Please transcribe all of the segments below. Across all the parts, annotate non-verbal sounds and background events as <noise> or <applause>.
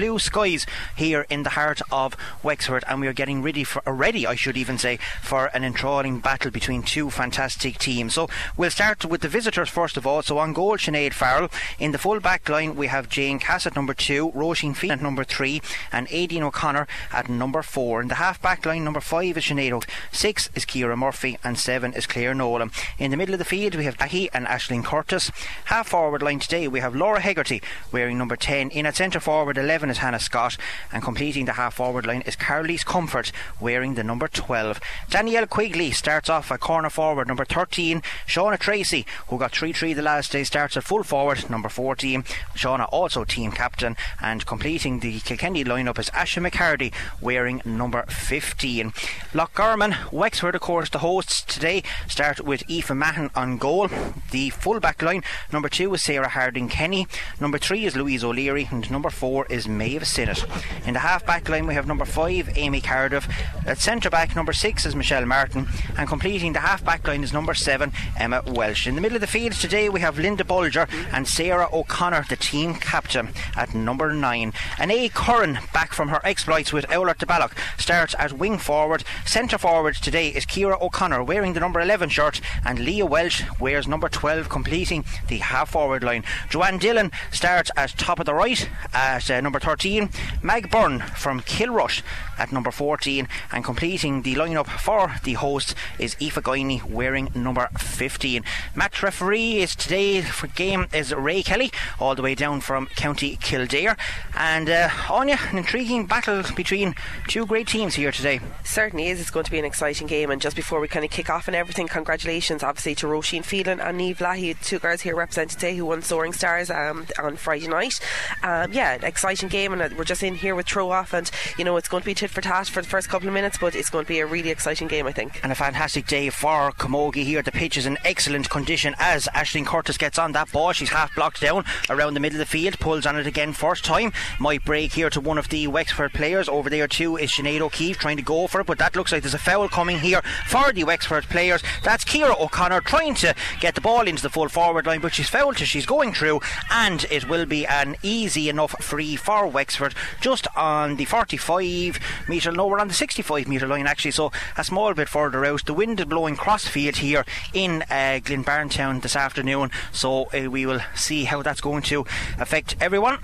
blue skies here in the heart of Wexford, and we are getting ready for ready, I should even say, for an enthralling battle between two fantastic teams. So we'll start with the visitors first of all. So on goal, Sinead Farrell. In the full back line, we have Jane Cass at number two, Roisin Fee at number three, and Aideen O'Connor at number four. In the half back line, number five is Sinead six is Kira Murphy, and seven is Claire Nolan. In the middle of the field, we have Ahi and Ashling Curtis. Half forward line today, we have Laura Hegarty wearing number 10. In at centre forward, 11 is Hannah Scott, and completing the half forward line is Carolise Comfort wearing the number 12. Danielle Quigley starts off at corner forward, number 13. Shauna Tracy, who got 3 3 the last day, starts at full forward, number 14. Shauna also team captain, and completing the Kilkenny lineup is Asha McCarty wearing number 15. Lock Lochgarman, Wexford, of course, the hosts today start with Aoife Mahon on goal. The full back line, number 2 is Sarah Harding Kenny, number 3 is Louise O'Leary, and number 4 is Maeve Sinnott. In the half back line, we have number 5, Amy Cardiff. At centre back, number 6 is Michelle Martin, and completing the half back line is number 7, Emma Welsh. In the middle of the field today, we have Linda Bulger and Sarah O'Connor, the team captain, at number 9. And A. Curran, back from her exploits with Owler de Balloch, starts at wing forward. Centre forward today is Kira O'Connor wearing the number 11 shirt, and Leah Welsh wears number 12, completing the half forward line. Joanne Dillon starts at top of the right at uh, number 13. Mag Byrne from Kilrush at number 14, and completing the lineup for the host is Aoife Guiney wearing number 15. Match referee is today for game is Ray Kelly, all the way down from County Kildare. And uh, Anya, an intriguing battle between two great teams here today. Certainly is. It's going to be an exciting game. And just before we kind of kick off and everything, congratulations, obviously, to Roisin Phelan and Neve Lahey, two girls here represented today who won Soaring Stars um, on Friday night. Um, yeah, exciting game, and uh, we're just in here with throw off, and you know it's going to be for tat for the first couple of minutes, but it's going to be a really exciting game, I think. And a fantastic day for Camogie here. The pitch is in excellent condition as Ashling Curtis gets on that ball. She's half blocked down around the middle of the field, pulls on it again first time. Might break here to one of the Wexford players. Over there too is Sinead O'Keefe trying to go for it, but that looks like there's a foul coming here for the Wexford players. That's Kira O'Connor trying to get the ball into the full forward line, but she's fouled as she's going through, and it will be an easy enough free for Wexford just on the 45 metre, no, we're on the 65 metre line actually, so a small bit further out. The wind is blowing crossfield here in uh, this afternoon, so uh, we will see how that's going to affect everyone.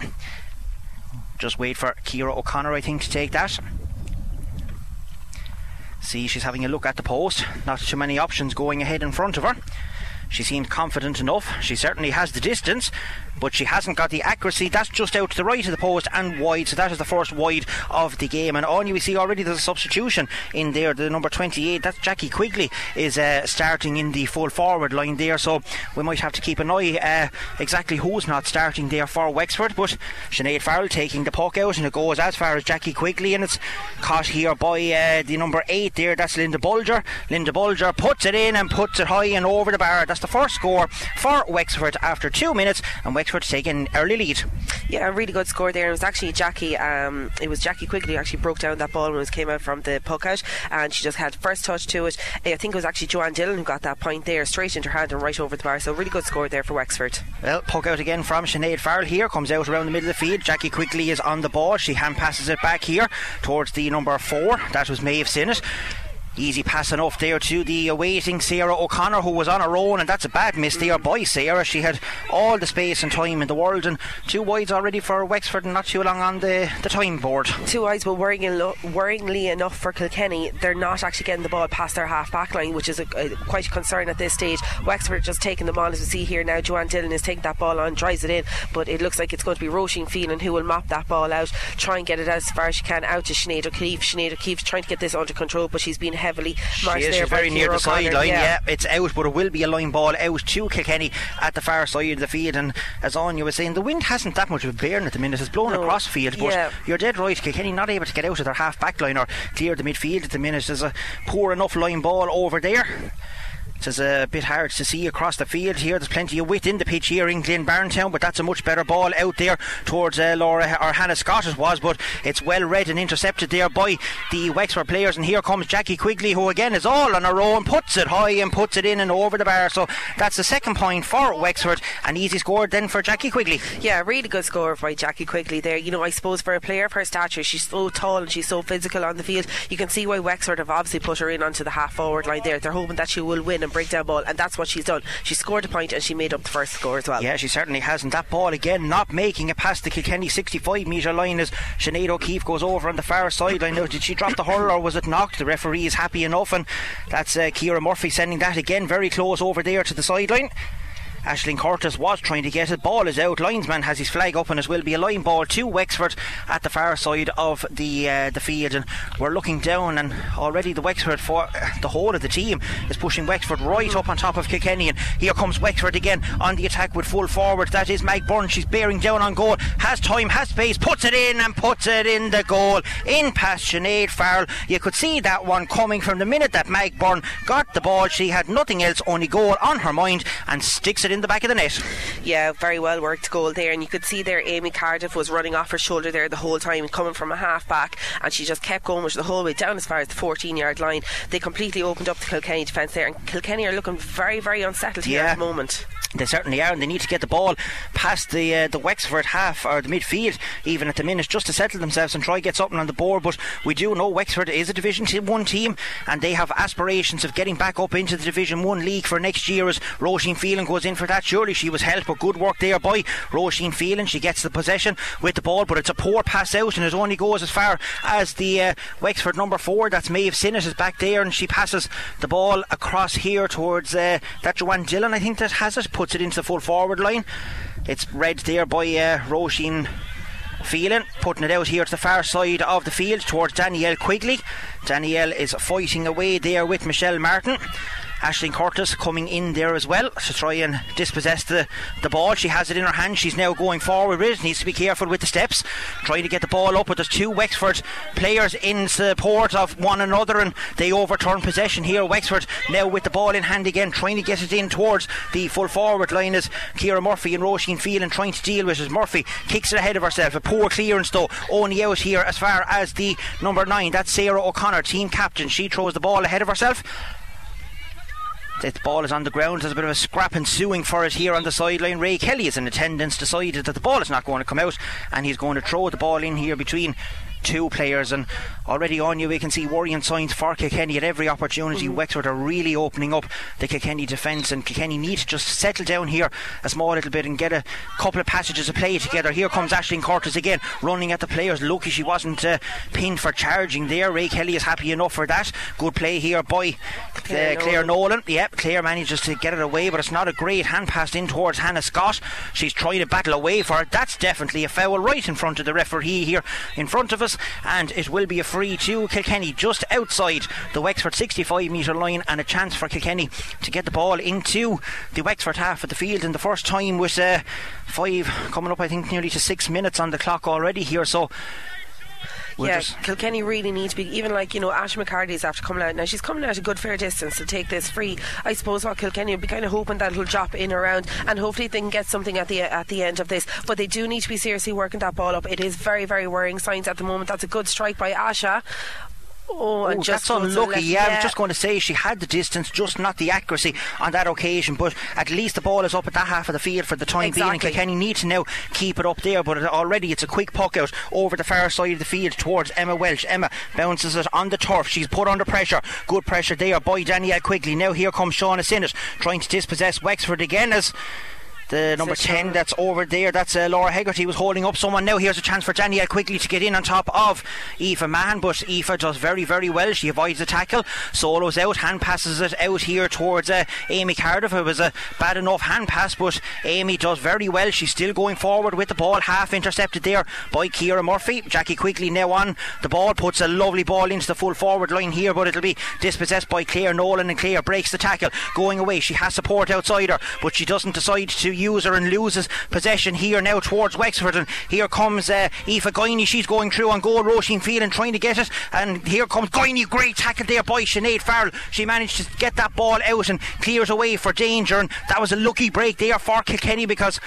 Just wait for Kira O'Connor, I think, to take that. See, she's having a look at the post. Not too many options going ahead in front of her. She seemed confident enough. She certainly has the distance, but she hasn't got the accuracy. That's just out to the right of the post and wide. So that is the first wide of the game. And on you we see already there's a substitution in there. The number 28, that's Jackie Quigley, is uh, starting in the full forward line there. So we might have to keep an eye uh, exactly who's not starting there for Wexford. But Sinead Farrell taking the puck out and it goes as far as Jackie Quigley and it's caught here by uh, the number 8 there. That's Linda Bulger. Linda Bulger puts it in and puts it high and over the bar. That's the first score for Wexford after two minutes, and Wexford taking early lead. Yeah, a really good score there. It was actually Jackie. Um, it was Jackie Quigley who actually broke down that ball when it came out from the puck out, and she just had first touch to it. I think it was actually Joanne Dillon who got that point there, straight into her hand and right over the bar. So really good score there for Wexford. Well, puck out again from Sinead Farrell here. Comes out around the middle of the field. Jackie Quigley is on the ball. She hand passes it back here towards the number four. That was Maeve Sinnott. Easy passing off there to the awaiting Sarah O'Connor, who was on her own, and that's a bad miss there by Sarah. She had all the space and time in the world, and two wides already for Wexford, and not too long on the, the time board. Two wides, but worryingly enough for Kilkenny, they're not actually getting the ball past their half back line, which is a, a, quite a concern at this stage. Wexford just taking the ball, as we see here now. Joanne Dillon is taking that ball on, drives it in, but it looks like it's going to be Roisin Phelan who will mop that ball out, try and get it as far as she can out to Sinead O'Keefe. Sinead O'Keefe's trying to get this under control, but she's been heavily marched she is, there she's very near the sideline. Yeah. yeah. it's out, but it will be a line ball out to Kilkenny at the far side of the field. And as Anya was saying, the wind hasn't that much of a bearing at the minute. It's blowing No. across field, but Yeah. you're dead right. Kilkenny not able to get out of their half back line or clear the midfield at the minute. There's a poor enough line ball over there. It's a bit hard to see across the field here. There's plenty of width in the pitch here in Glynn-Barntown, but that's a much better ball out there towards uh, Laura or Hannah Scott it was, but it's well read and intercepted there by the Wexford players. And here comes Jackie Quigley, who again is all on her own, puts it high and puts it in and over the bar. So that's the second point for Wexford. An easy score then for Jackie Quigley. Yeah, really good score by Jackie Quigley there. You know, I suppose for a player of her stature, she's so tall and she's so physical on the field. You can see why Wexford have obviously put her in onto the half forward line there. They're hoping that she will win and break down ball, and that's what she's done. She scored a point and she made up the first score as well. Yeah, she certainly hasn't. That ball again, not making it past the Kilkenny 65 metre line as Sinead O'Keefe goes over on the far sideline. Now, did she drop the hurl or was it knocked? The referee is happy enough, and that's uh, Kira Murphy sending that again very close over there to the sideline. Ashling Curtis was trying to get it. Ball is out. Linesman has his flag up, and it will be a line ball to Wexford at the far side of the uh, the field. And we're looking down, and already the Wexford for uh, the whole of the team is pushing Wexford right up on top of Kilkenny. And here comes Wexford again on the attack with full forward. That is Meg Byrne. She's bearing down on goal. Has time, has space, puts it in, and puts it in the goal. In past Sinead Farrell. You could see that one coming from the minute that Meg Byrne got the ball. She had nothing else, only goal on her mind, and sticks it in the back of the net. Yeah, very well worked goal there, and you could see there Amy Cardiff was running off her shoulder there the whole time, coming from a half back, and she just kept going with the whole way down as far as the 14 yard line. They completely opened up the Kilkenny defence there, and Kilkenny are looking very, very unsettled here at the moment. They certainly are, and they need to get the ball past the uh, the Wexford half or the midfield, even at the minute, just to settle themselves and try get something on the board. But we do know Wexford is a Division One team, and they have aspirations of getting back up into the Division One league for next year. As Roisin Phelan goes in for that, surely she was helped, but good work there by Roisin Phelan. She gets the possession with the ball, but it's a poor pass out, and it only goes as far as the uh, Wexford number four. That's Maeve Sinnott is back there, and she passes the ball across here towards uh, that Joanne Dillon. I think that has it, puts it into the full forward line. It's read there by uh, Roisin Phelan, putting it out here to the far side of the field towards Danielle Quigley. Danielle is fighting away there with Michelle Martin. Ashling Curtis coming in there as well to try and dispossess the, the ball. She has it in her hand. She's now going forward with it. Needs to be careful with the steps. Trying to get the ball up, but there's two Wexford players in support of one another and they overturn possession here. Wexford now with the ball in hand again, trying to get it in towards the full forward line as Kira Murphy and Roisin Phelan trying to deal with it. Murphy kicks it ahead of herself. A poor clearance though, only out here as far as the number nine. That's Sarah O'Connor, team captain. She throws the ball ahead of herself. The ball is on the ground. There's a bit of a scrap ensuing for it here on the sideline. Ray Kelly is in attendance, decided that the ball is not going to come out, and he's going to throw the ball in here between two players. And already on you, we can see worrying signs for Kilkenny at every opportunity. Wexford are really opening up the Kilkenny defence, and Kilkenny need to just settle down here a small little bit and get a couple of passages of play together. Here comes Ashling Curtis again, running at the players. Lucky she wasn't uh, pinned for charging there. Ray Kelly is happy enough for that. Good play here by Claire uh, Claire Nolan. Yep, Claire manages to get it away, but it's not a great hand pass in towards Hannah Scott. She's trying to battle away for it. That's definitely a foul right in front of the referee here in front of us, and it will be a free to Kilkenny just outside the Wexford 65 metre line, and a chance for Kilkenny to get the ball into the Wexford half of the field in the first time with uh, five coming up, I think, nearly to six minutes on the clock already here. So. We'll yeah, just- Kilkenny really need to be even like you know Ash McCarthy's after coming out now. She's coming out a good fair distance to take this free. I suppose what Kilkenny will be kind of hoping that it'll drop in around and hopefully they can get something at the at the end of this. But they do need to be seriously working that ball up. It is very very worrying signs at the moment. That's a good strike by Asha. Oh, and Oh, just that's goes to the unlucky. left. Yeah, I was just going to say she had the distance, just not the accuracy on that occasion. But at least the ball is up at that half of the field for the time being. And Exactly. Kilkenny need to now keep it up there. But already it's a quick puck out over the far side of the field towards Emma Welch. Emma bounces it on the turf. She's put under pressure. Good pressure there by Danielle Quigley. Now here comes Shauna Sinnott trying to dispossess Wexford again as. The number 10 that's over there, that's uh, Laura Hegarty was holding up someone. Now here's a chance for Danielle Quigley to get in on top of Aoife Mann, but Aoife does very, very well. She avoids the tackle, solos out, hand passes it out here towards uh, Amy Cardiff. It was a bad enough hand pass, but Amy does very well. She's still going forward with the ball, half intercepted there by Kira Murphy. Jackie Quigley now on the ball, puts a lovely ball into the full forward line here, but it'll be dispossessed by Claire Nolan, and Claire breaks the tackle, going away. She has support outside her, but she doesn't decide to user and loses possession here now towards Wexford. And here comes uh, Aoife Guiney. She's going through on goal. Roisin Phelan trying to get it. And here comes Guiney. Great tackle there by Sinead Farrell. She managed to get that ball out and clears away for danger. And that was a lucky break there for Kilkenny because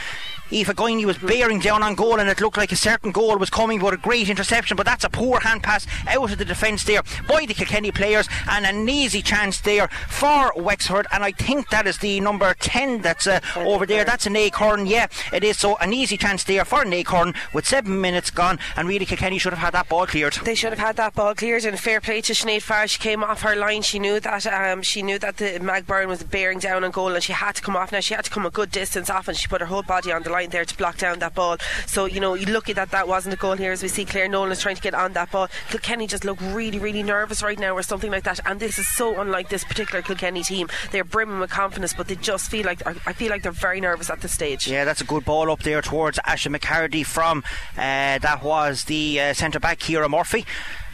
Aoife Guiney was bearing down on goal and it looked like a certain goal was coming but a great interception but that's a poor hand pass out of the defence there by the Kilkenny players and an easy chance there for Wexford and I think that is the number 10 that's uh, over there that's an Acorn yeah it is so an easy chance there for an Acorn with 7 minutes gone and really Kilkenny should have had that ball cleared they should have had that ball cleared and fair play to Sinead Farr she came off her line she knew that um, she knew that the Mag Byrne was bearing down on goal and she had to come off now she had to come a good distance off and she put her whole body on the line there to block down that ball. So, you know, you lucky that that wasn't a goal here as we see Claire Nolan is trying to get on that ball. Kilkenny just look really, really nervous right now or something like that. And this is so unlike this particular Kilkenny team. They're brimming with confidence, but they just feel like, I feel like they're very nervous at this stage. Yeah, that's a good ball up there towards Asha McCarty from, uh, that was the uh, centre back, Kira Murphy.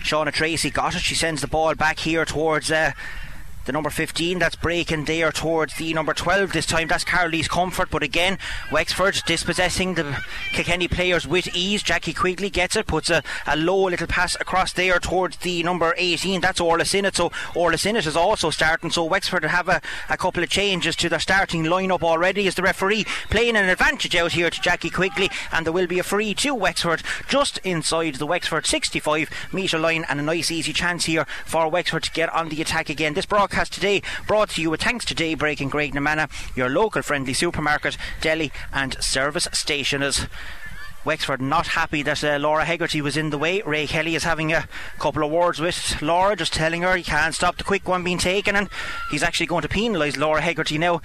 Shauna Tracy got it. She sends the ball back here towards uh, the number 15 that's breaking there towards the number 12 this time. That's Carly's Comfort but again Wexford dispossessing the Kilkenny players with ease. Jackie Quigley gets it puts a, a low little pass across there towards the number 18 that's Orla Sinnott. So Orla Sinnott is also starting. So Wexford have a, a couple of changes to their starting lineup already as the referee playing an advantage out here to Jackie Quigley. And there will be a free to Wexford just inside the Wexford 65 metre line. And a nice easy chance here for Wexford to get on the attack again. This broadcast broadcast today brought to you with thanks to Daybreak in Graiguenamanagh, your local friendly supermarket, deli and service stationers. Wexford not happy that uh, Laura Hegarty was in the way. Ray Kelly is having a couple of words with Laura, just telling her he can't stop the quick one being taken, and he's actually going to penalise Laura Hegarty now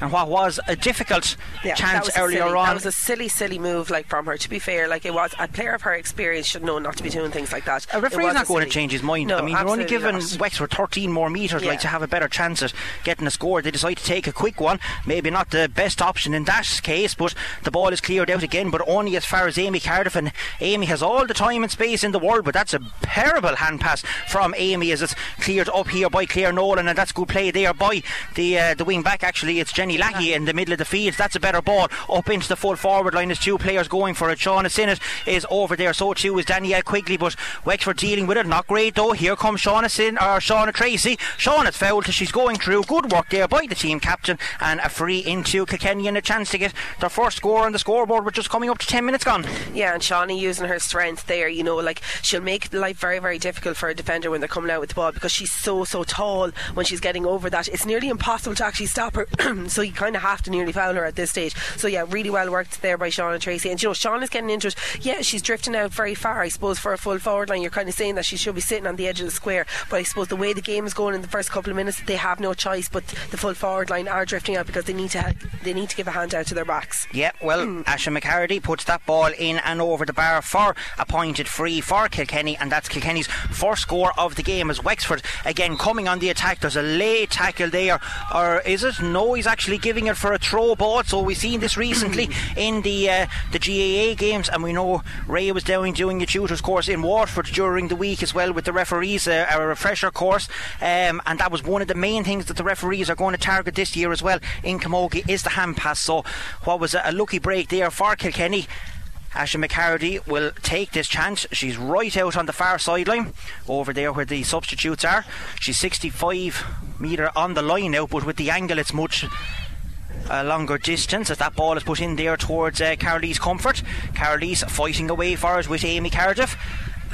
and what was a difficult yeah, chance earlier silly, on. That was a silly, silly move, like from her. To be fair, like it was a player of her experience should know not to be doing things like that. A referee's not going silly. to change his mind. No, I mean, you're only giving not. Wexford 13 more metres, yeah. like to have a better chance at getting a score. They decide to take a quick one. Maybe not the best option in that case, but the ball is cleared out again. But only as far as Amy Cardiff, and Amy has all the time and space in the world. But that's a terrible hand pass from Amy as it's cleared up here by Claire Nolan, and that's good play there by the uh, the wing back. Actually, it's Jenny Lackey in the middle of the field. That's a better ball up into the full forward line. There's two players going for it. Shauna Sinnott is over there. So too is Danielle Quigley, but Wexford dealing with it. Not great though. Here comes Shauna Sin or Shauna Tracy. Shauna's fouled as she's going through. Good work there by the team captain and a free into Kilkenny and a chance to get their first score on the scoreboard. We're just coming up to 10 minutes gone. Yeah, and Shawnee using her strength there. You know, like she'll make life very, very difficult for a defender when they're coming out with the ball because she's so, so tall when she's getting over that. It's nearly impossible to actually stop her. <clears throat> so you kind of have to nearly foul her at this stage. So yeah, really well worked there by Sean and Tracy. And you know, Sean is getting into it. Yeah, she's drifting out very far. I suppose for a full forward line, you're kind of saying that she should be sitting on the edge of the square. But I suppose the way the game is going in the first couple of minutes, they have no choice. But the full forward line are drifting out because they need to they need to give a hand out to their backs. Yeah, well, mm. Asha McCarty puts that ball in and over the bar for a pointed free for Kilkenny, and that's Kilkenny's first score of the game as Wexford again coming on the attack. There's a late tackle there, or is it? No, he's actually giving it for a throw ball. So we've seen this recently <clears throat> in the uh, the GAA games, and we know Ray was down doing a tutors course in Waterford during the week as well with the referees, uh, a refresher course, um, and that was one of the main things that the referees are going to target this year as well in Camogie is the hand pass. So what was a, a lucky break there for Kilkenny. Asha McCarty will take this chance. She's right out on the far sideline, over there where the substitutes are. She's 65 metre on the line now, but with the angle, it's much a longer distance as that ball is put in there towards uh, Carly's Comfort. Carly's fighting away for it with Amy Cardiff.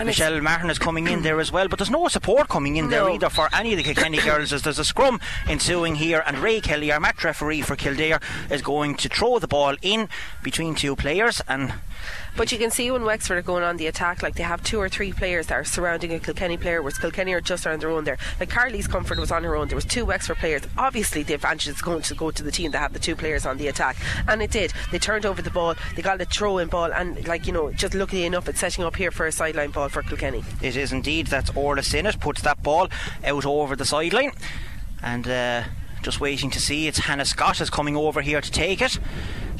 And Michelle Martin is coming in there as well, but there's no support coming in there either for any of the Kilkenny <coughs> girls as there's a scrum ensuing here and Ray Kelly, our match referee for Kildare, is going to throw the ball in between two players and but you can see when Wexford are going on the attack, like they have two or three players that are surrounding a Kilkenny player, whereas Kilkenny are just on their own there. Like Carly's Comfort was on her own. There was two Wexford players. Obviously, the advantage is going to go to the team that have the two players on the attack, and it did. They turned over the ball. They got a throw-in ball, and like you know, just lucky enough, it's setting up here for a sideline ball for Kilkenny. It is indeed. That's Orla Sinnott puts that ball out over the sideline, and. Uh, just waiting to see. It's Hannah Scott is coming over here to take it.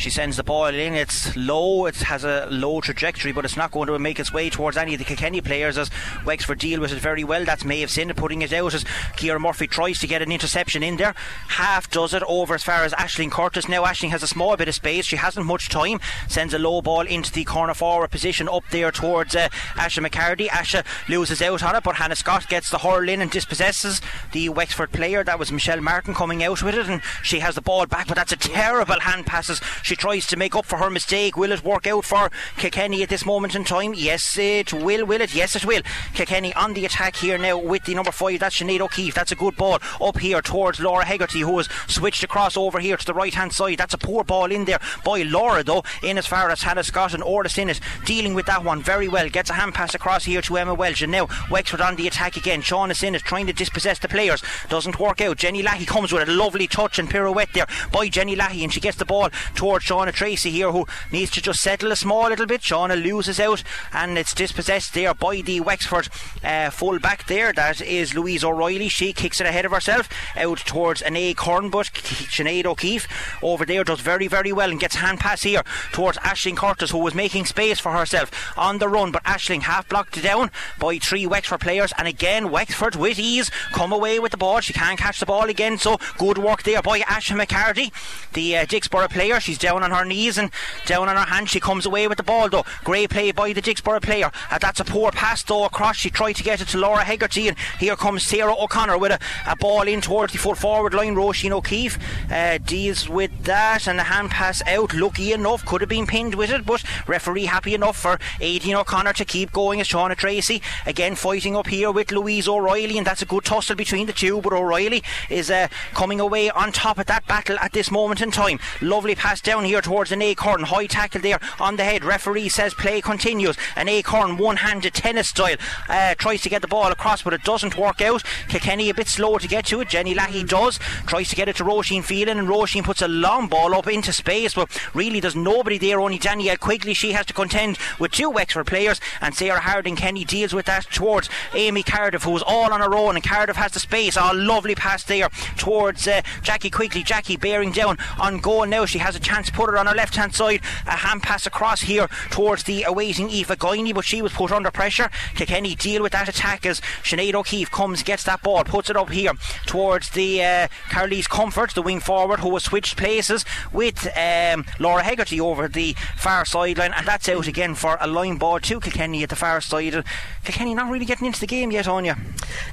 She sends the ball in. It's low. It has a low trajectory, but it's not going to make its way towards any of the Kilkenny players as Wexford deal with it very well. That's Maeve Sinna putting it out as Kira Murphy tries to get an interception in there. Half does it over as far as Ashling Curtis. Now Ashling has a small bit of space. She hasn't much time. Sends a low ball into the corner forward position up there towards uh, Asha McCarty. Asha loses out on it, but Hannah Scott gets the hurl in and dispossesses the Wexford player. That was Michelle Martin coming out with it, and she has the ball back, but that's a terrible hand passes. Tries to make up for her mistake. Will it work out for Kilkenny at this moment in time? Yes, it will. Will it? Yes, it will. Kilkenny on the attack here now with the number five. That's Sinead O'Keefe. That's a good ball up here towards Laura Hegarty, who has switched across over here to the right hand side. That's a poor ball in there by Laura, though, in as far as Hannah Scott and Orla Sinnott dealing with that one very well. Gets a hand pass across here to Emma Welch, and now Wexford on the attack again. Shauna Sinnott trying to dispossess the players. Doesn't work out. Jenny Lahey comes with a lovely touch and pirouette there by Jenny Lahey, and she gets the ball towards Shauna Tracy here, who needs to just settle a small little bit. Shauna loses out, and it's dispossessed there by the Wexford uh, full back there. That is Louise O'Reilly. She kicks it ahead of herself out towards an A Corn, but Sinead O'Keefe over there does very, very well and gets hand pass here towards Ashling Curtis, who was making space for herself on the run, but Ashling half blocked down by three Wexford players, and again Wexford with ease come away with the ball. She can't catch the ball again, so good work there by Asha McCarty, the uh, Dicksboro player. She's down on her knees and down on her hands. She comes away with the ball though. Great play by the Dicksboro player. Uh, that's a poor pass though across. She tried to get it to Laura Hegarty, and here comes Sarah O'Connor with a, a ball in towards the full forward line. Roisin O'Keefe uh, deals with that, and the hand pass out. Lucky enough, could have been pinned with it, but referee happy enough for Aidan O'Connor to keep going as Shauna Tracy again fighting up here with Louise O'Reilly, and that's a good tussle between the two. But O'Reilly is uh, coming away on top of that battle at this moment in time. Lovely pass down here towards an acorn, high tackle there on the head. Referee says play continues. An acorn, one-handed tennis style, uh, tries to get the ball across, but it doesn't work out. Kilkenny a bit slow to get to it. Jenny Lahey does, tries to get it to Roisin Phelan, and Roisin puts a long ball up into space, but really there's nobody there. Only Danielle Quigley. She has to contend with two Wexford players, and Sarah Harding Kenny deals with that towards Amy Cardiff, who's all on her own, and Cardiff has the space. Oh, lovely pass there towards uh, Jackie Quigley. Jackie bearing down on goal now. She has a chance to put it on her left hand side. A hand pass across here towards the awaiting Aoife Guiney, but she was put under pressure. Kilkenny deal with that attack as Sinead O'Keefe comes, gets that ball, puts it up here towards the uh, Carlise Comfort, the wing forward, who has switched places with um, Laura Hegarty over the far sideline, and that's out again for a line ball to Kilkenny at the far side. Kilkenny not really getting into the game yet, Anya.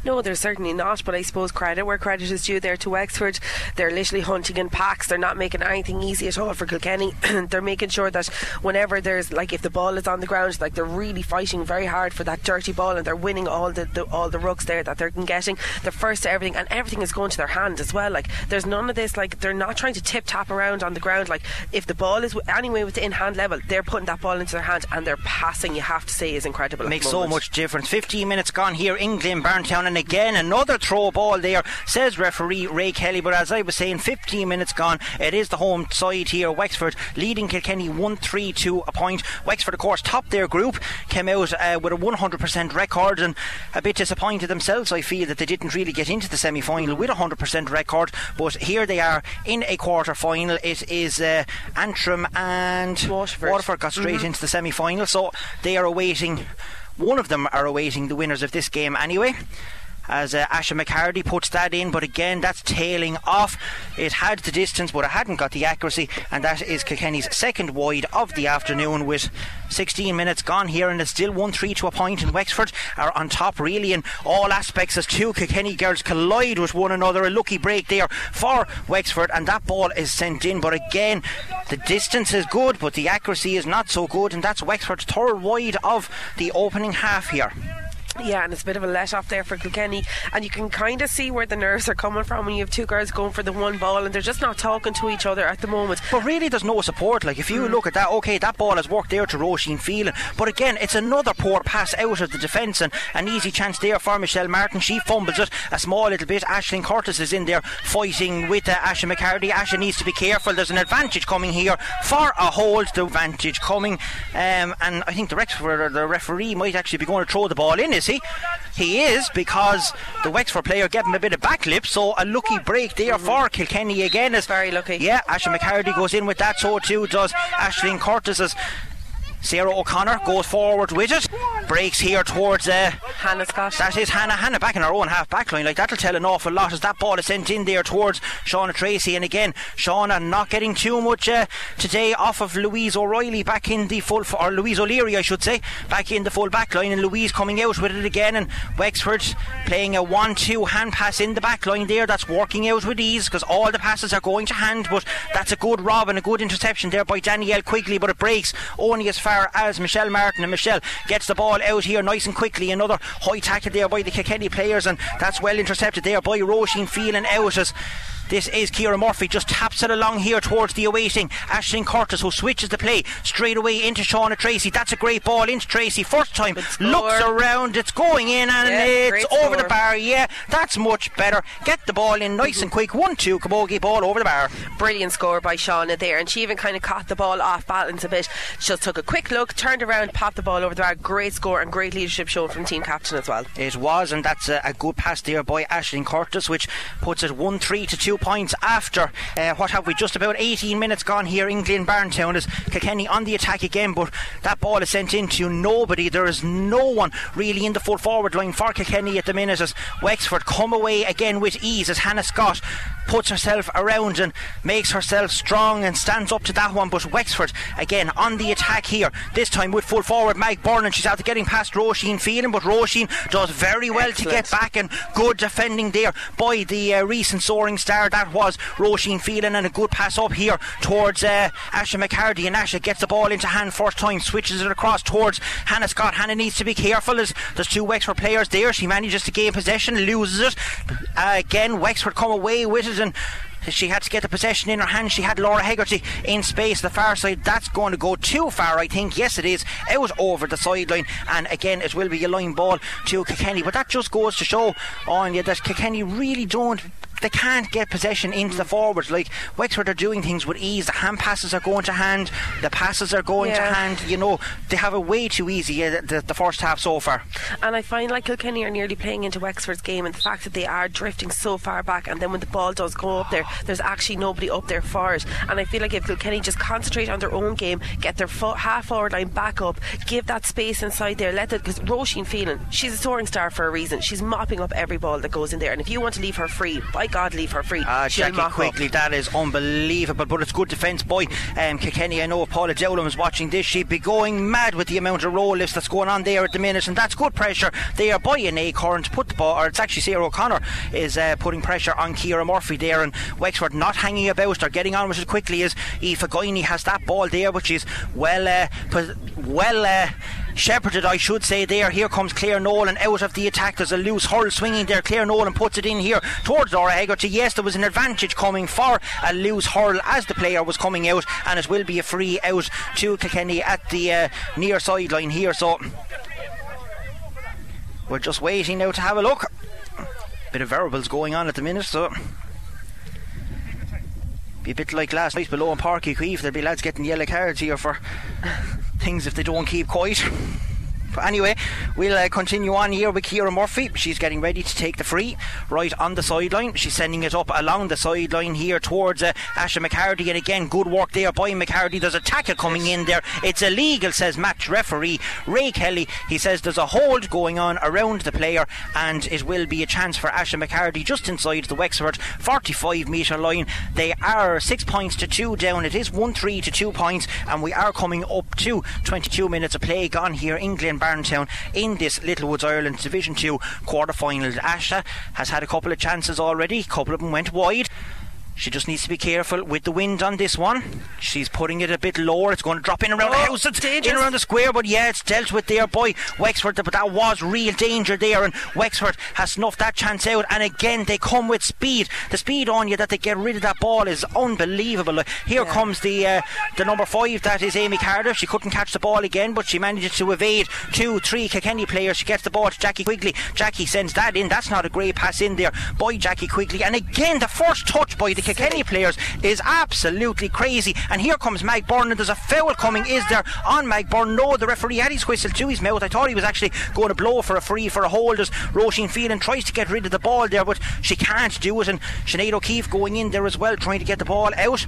No, they're certainly not, but I suppose credit where credit is due there to Wexford. They're literally hunting in packs. They're not making anything easy at all for Kilkenny. <clears throat> they're making sure that whenever there's like if the ball is on the ground, like they're really fighting very hard for that dirty ball and they're winning all the, the all the rucks there that they're getting. They're first to everything and everything is going to their hand as well. Like there's none of this like they're not trying to tip tap around on the ground. Like if the ball is anyway within hand level, they're putting that ball into their hand and they're passing. You have to say is incredible. It makes so much difference. 15 minutes gone here in Glynn-Barntown, and again another throw ball there, says referee Ray Kelly. But as I was saying, 15 minutes gone. It is the home side here. Wexford leading Kilkenny 1 3 to a point. Wexford, of course, topped their group, came out uh, with a 100% record and a bit disappointed themselves. I feel that they didn't really get into the semi final with a 100% record, but here they are in a quarter final. It is uh, Antrim and Waterford, Waterford got straight mm-hmm. into the semi final, so they are awaiting. One of them are awaiting the winners of this game anyway as uh, Asha McCarty puts that in, but again, that's tailing off. It had the distance, but it hadn't got the accuracy, and that is Kilkenny's second wide of the afternoon with 16 minutes gone here, and it's still 1 3 to a point. and Wexford are on top really in all aspects as two Kilkenny girls collide with one another. A lucky break there for Wexford, and that ball is sent in, but again, the distance is good, but the accuracy is not so good, and that's Wexford's third wide of the opening half here. Yeah, and it's a bit of a let off there for Kilkenny, and you can kind of see where the nerves are coming from when you have two girls going for the one ball and they're just not talking to each other at the moment. But really, there's no support. Like if you mm. look at that, okay, that ball has worked there to Roisin Phelan, but again, it's another poor pass out of the defence and an easy chance there for Michelle Martin. She fumbles it a small little bit. Ashling Curtis is in there fighting with uh, Asha McCarty. Asha needs to be careful. There's an advantage coming here for a hold. The advantage coming, um, and I think the, ref- the referee might actually be going to throw the ball in. Is he? He is because the Wexford player gave him a bit of backlip. So a lucky break there mm-hmm. for Kilkenny again. Is very lucky. Yeah, Ashley McCarty goes in with that. So too does Ashling Curtis's Sarah O'Connor goes forward with it, breaks here towards uh, Hannah Scott. That is Hannah. Hannah back in her own half back line. Like that'll tell an awful lot as that ball is sent in there towards Shauna Tracy. And again, Shauna not getting too much uh, today off of Louise O'Reilly back in the full, or Louise O'Leary, I should say, back in the full back line. And Louise coming out with it again. And Wexford playing a 1 2 hand pass in the back line there. That's working out with ease because all the passes are going to hand. But that's a good rob and a good interception there by Danielle Quigley. But it breaks only as far far as Michelle Martin. And Michelle gets the ball out here nice and quickly. Another high tackle there by the Kilkenny players, and that's well intercepted there by Roisin Phelan out as this is Kira Murphy, just taps it along here towards the awaiting Ashling Curtis, who switches the play straight away into Shauna Tracy. That's a great ball into Tracy. First time, looks around, it's going in, and yeah, it's over the bar. Yeah, that's much better. Get the ball in nice mm-hmm. and quick. 1 2, Camogie ball over the bar. Brilliant score by Shauna there, and she even kind of caught the ball off balance a bit. She just took a quick look, turned around, popped the ball over the bar. Great score and great leadership shown from team captain as well. It was, and that's a, a good pass there by Ashling Curtis, which puts it 1 3 to 2 points after uh, what have we just about 18 minutes gone here in Glynn-Barntown as Kilkenny on the attack again but that ball is sent into nobody there is no one really in the full forward line for Kilkenny at the minute as Wexford come away again with ease as Hannah Scott puts herself around and makes herself strong and stands up to that one. But Wexford again on the attack here. This time with full forward Meg Byrne. She's out getting past Roisin Phelan, but Roisin does very well Excellent. to get back and good defending there by the uh, recent soaring star that was Roisin Phelan and a good pass up here towards uh, Asha McCarty and Asha gets the ball into hand first time, switches it across towards Hannah Scott. Hannah needs to be careful as there's two Wexford players there. She manages to gain possession, loses it. Uh, again, Wexford come away with it and she had to get the possession in her hand. She had Laura Hegarty in space, the far side. That's going to go too far, I think. Yes, it is. Out over the sideline, and again, it will be a line ball to Kilkenny. But that just goes to show on you that Kilkenny really don't they can't get possession into the forwards. Like Wexford are doing things with ease. The hand passes are going to hand. The passes are going yeah. to hand. You know they have it way too easy uh, the, the, first half so far. And I find like Kilkenny are nearly playing into Wexford's game, and the fact that they are drifting so far back, and then when the ball does go up there, there's actually nobody up there for it. And I feel like if Kilkenny just concentrate on their own game, get their fo- half forward line back up, give that space inside there, let it because Roisin Phelan, she's a soaring star for a reason. She's mopping up every ball that goes in there, and if you want to leave her free, by God, leave her free. Ah, Jackie Quigley, that is unbelievable. But it's good defence by um, Kilkenny. I know Paula Dowling is watching this, she'd be going mad with the amount of roll lifts that's going on there at the minute, and that's good pressure there by an acorn to put the ball. Or it's actually Sarah O'Connor is uh, putting pressure on Kira Murphy there, and Wexford not hanging about. They're getting on with it quickly. As Aoife Guiney has that ball there, which is well, uh, well. Uh, shepherded, I should say, there. Here comes Claire Nolan out of the attack. There's a loose hurl swinging there. Claire Nolan puts it in here towards Laura Hegarty. Yes, there was an advantage coming for a loose hurl as the player was coming out, and it will be a free out to Kilkenny at the uh, near sideline here. So we're just waiting now to have a look. Bit of variables going on at the minute, so be a bit like last night below in Parky Uí There'll be lads getting yellow cards here for <laughs> things if they don't keep quiet. Anyway, we'll uh, continue on here with Kira Murphy. She's getting ready to take the free right on the sideline. She's sending it up along the sideline here towards uh, Asha McCarty. And again, good work there by McCarty. There's a tackle coming in there. It's illegal, says match referee Ray Kelly. He says there's a hold going on around the player, and it will be a chance for Asha McCarty just inside the Wexford 45 metre line. They are six points to two down. It is 1 3 to two points, and we are coming up to 22 minutes of play gone here. England Barntown in this Littlewoods Ireland Division 2 quarter final. Asha has had a couple of chances already, a couple of them went wide. She just needs to be careful with the wind on this one. She's putting it a bit lower. It's going to drop in around oh, the house. It's dangerous. in around the square, but yeah, it's dealt with there by Wexford. But that was real danger there, and Wexford has snuffed that chance out. And again, they come with speed. The speed on you that they get rid of that ball is unbelievable. Here yeah. comes the uh, the number five. That is Amy Cardiff. She couldn't catch the ball again, but she manages to evade two, three Kilkenny players. She gets the ball to Jackie Quigley. Jackie sends that in. That's not a great pass in there by Jackie Quigley. And again, the first touch by the Kilkenny players is absolutely crazy. And here comes Mag Byrne, and there's a foul coming. Is there on Mag Byrne? No, the referee had his whistle to his mouth. I thought he was actually going to blow for a free for a hold as Roisin Phelan tries to get rid of the ball there, but she can't do it. And Sinead O'Keefe going in there as well, trying to get the ball out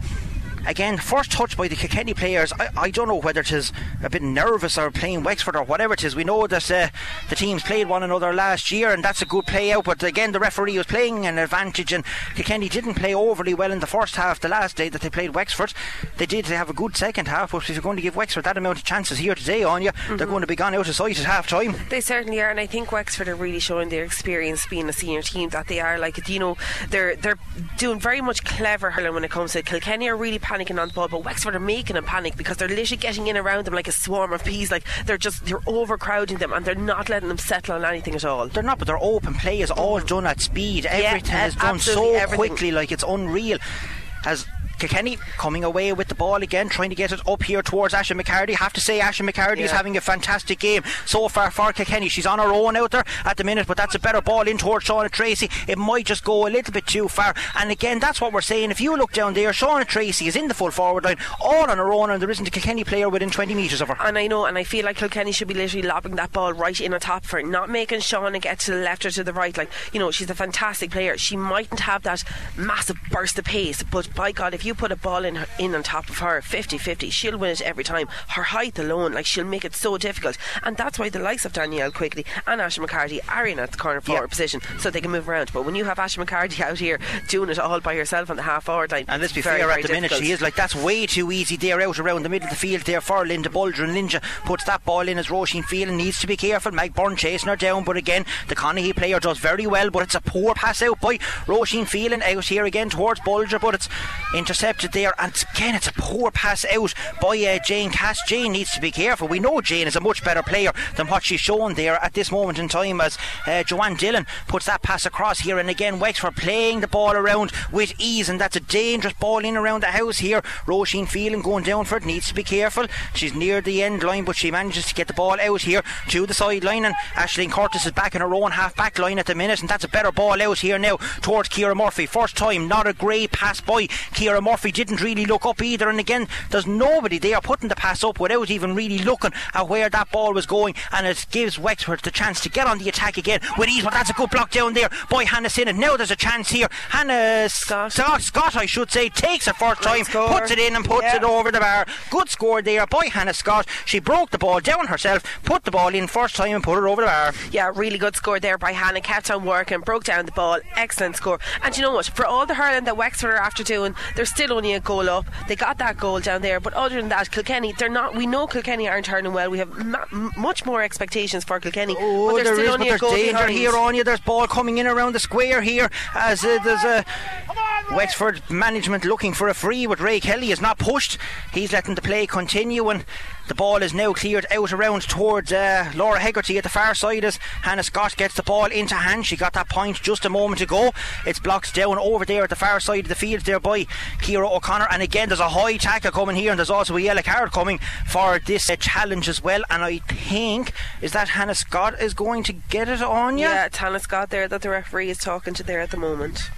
again, first touch by the Kilkenny players. I, I don't know whether it is a bit nervous or playing Wexford or whatever it is. We know that uh, the teams played one another last year, and that's a good play out. But again, the referee was playing an advantage, and Kilkenny didn't play overly well in the first half. The last day that they played Wexford, they did they have a good second half. But if you're going to give Wexford that amount of chances here today on you, mm-hmm. they're going to be gone out of sight at half time. They certainly are, and I think Wexford are really showing their experience being a senior team that they are. Like you know, they're they're doing very much clever hurling when it comes to Kilkenny are really panicking on the ball, but Wexford are making them panic because they're literally getting in around them like a swarm of peas. Like they're just they're overcrowding them and they're not letting them settle on anything at all. They're not, but their open play is all mm. done at speed. Everything yeah, is done so everything. quickly, like it's unreal. As Kilkenny coming away with the ball again, trying to get it up here towards Ashley McCarty. Have to say, Ashley McCarty yeah. is having a fantastic game so far for Kilkenny. She's on her own out there at the minute, but that's a better ball in towards Shauna Tracy. It might just go a little bit too far. And again, that's what we're saying. If you look down there, Shauna Tracy is in the full forward line, all on her own, and there isn't a Kilkenny player within 20 metres of her. And I know, and I feel like Kilkenny should be literally lobbing that ball right in on top for her, not making Shauna get to the left or to the right. Like, you know, she's a fantastic player. She mightn't have that massive burst of pace, but by God, if you put a ball in her in on top of her 50-50 she'll win it every time. Her height alone like she'll make it so difficult. And that's why the likes of Danielle Quigley and Ashley McCarty are in at the corner forward yep. position so they can move around. But when you have Ashley McCarty <laughs> out here doing it all by herself on the half forward line and let's be very, fair very at the difficult. minute she is like that's way too easy. There out around the middle of the field there for Linda Bulger and Linja puts that ball in as Roisin Phelan needs to be careful. Meg Byrne chasing her down but again the Conahy player does very well but it's a poor pass out by Roisin Phelan out here again towards Bulger but it's intercepted there and again it's a poor pass out by uh, Jane Cass. Jane needs to be careful. We know Jane is a much better player than what she's shown there at this moment in time as uh, Joanne Dillon puts that pass across here. And again, Wexford playing the ball around with ease, and that's a dangerous ball in around the house here. Roisin Phelan going down for it, needs to be careful. She's near the end line, but she manages to get the ball out here to the sideline. And Ashling Curtis is back in her own half back line at the minute, and that's a better ball out here now towards Kira Murphy. First time, not a great pass by Kira Murphy. Didn't really look up either, and again, there's nobody there putting the pass up without even really looking at where that ball was going, and it gives Wexford the chance to get on the attack again with ease. But that's a good block down there by Hannah Sinnott. Now there's a chance here. Hannah Scott, Scott, Scott I should say, takes it first time, puts it in and puts yeah. it over the bar. Good score there by Hannah Scott. She broke the ball down herself, put the ball in first time and put it over the bar. Yeah, really good score there by Hannah. Kept on working, broke down the ball. Excellent score. And you know what? For all the hurling that Wexford are after doing, they're still only a goal up. They got that goal down there, but other than that, Kilkenny, they're not. We know Kilkenny aren't turning well. We have ma- much more expectations for Kilkenny. Oh, but there is, but there's danger behind. here on you. There's ball coming in around the square here as uh, there's a Wexford management looking for a free, but Ray Kelly is not pushed. He's letting the play continue and the ball is now cleared out around towards uh, Laura Hegarty at the far side as Hannah Scott gets the ball into hand. She got that point just a moment ago. It's blocked down over there at the far side of the field there by Kira O'Connor. And again, there's a high tackle coming here, and there's also a yellow card coming for this uh, challenge as well. And I think is that Hannah Scott is going to get it on you. Yeah, it's Hannah Scott there that the referee is talking to there at the moment.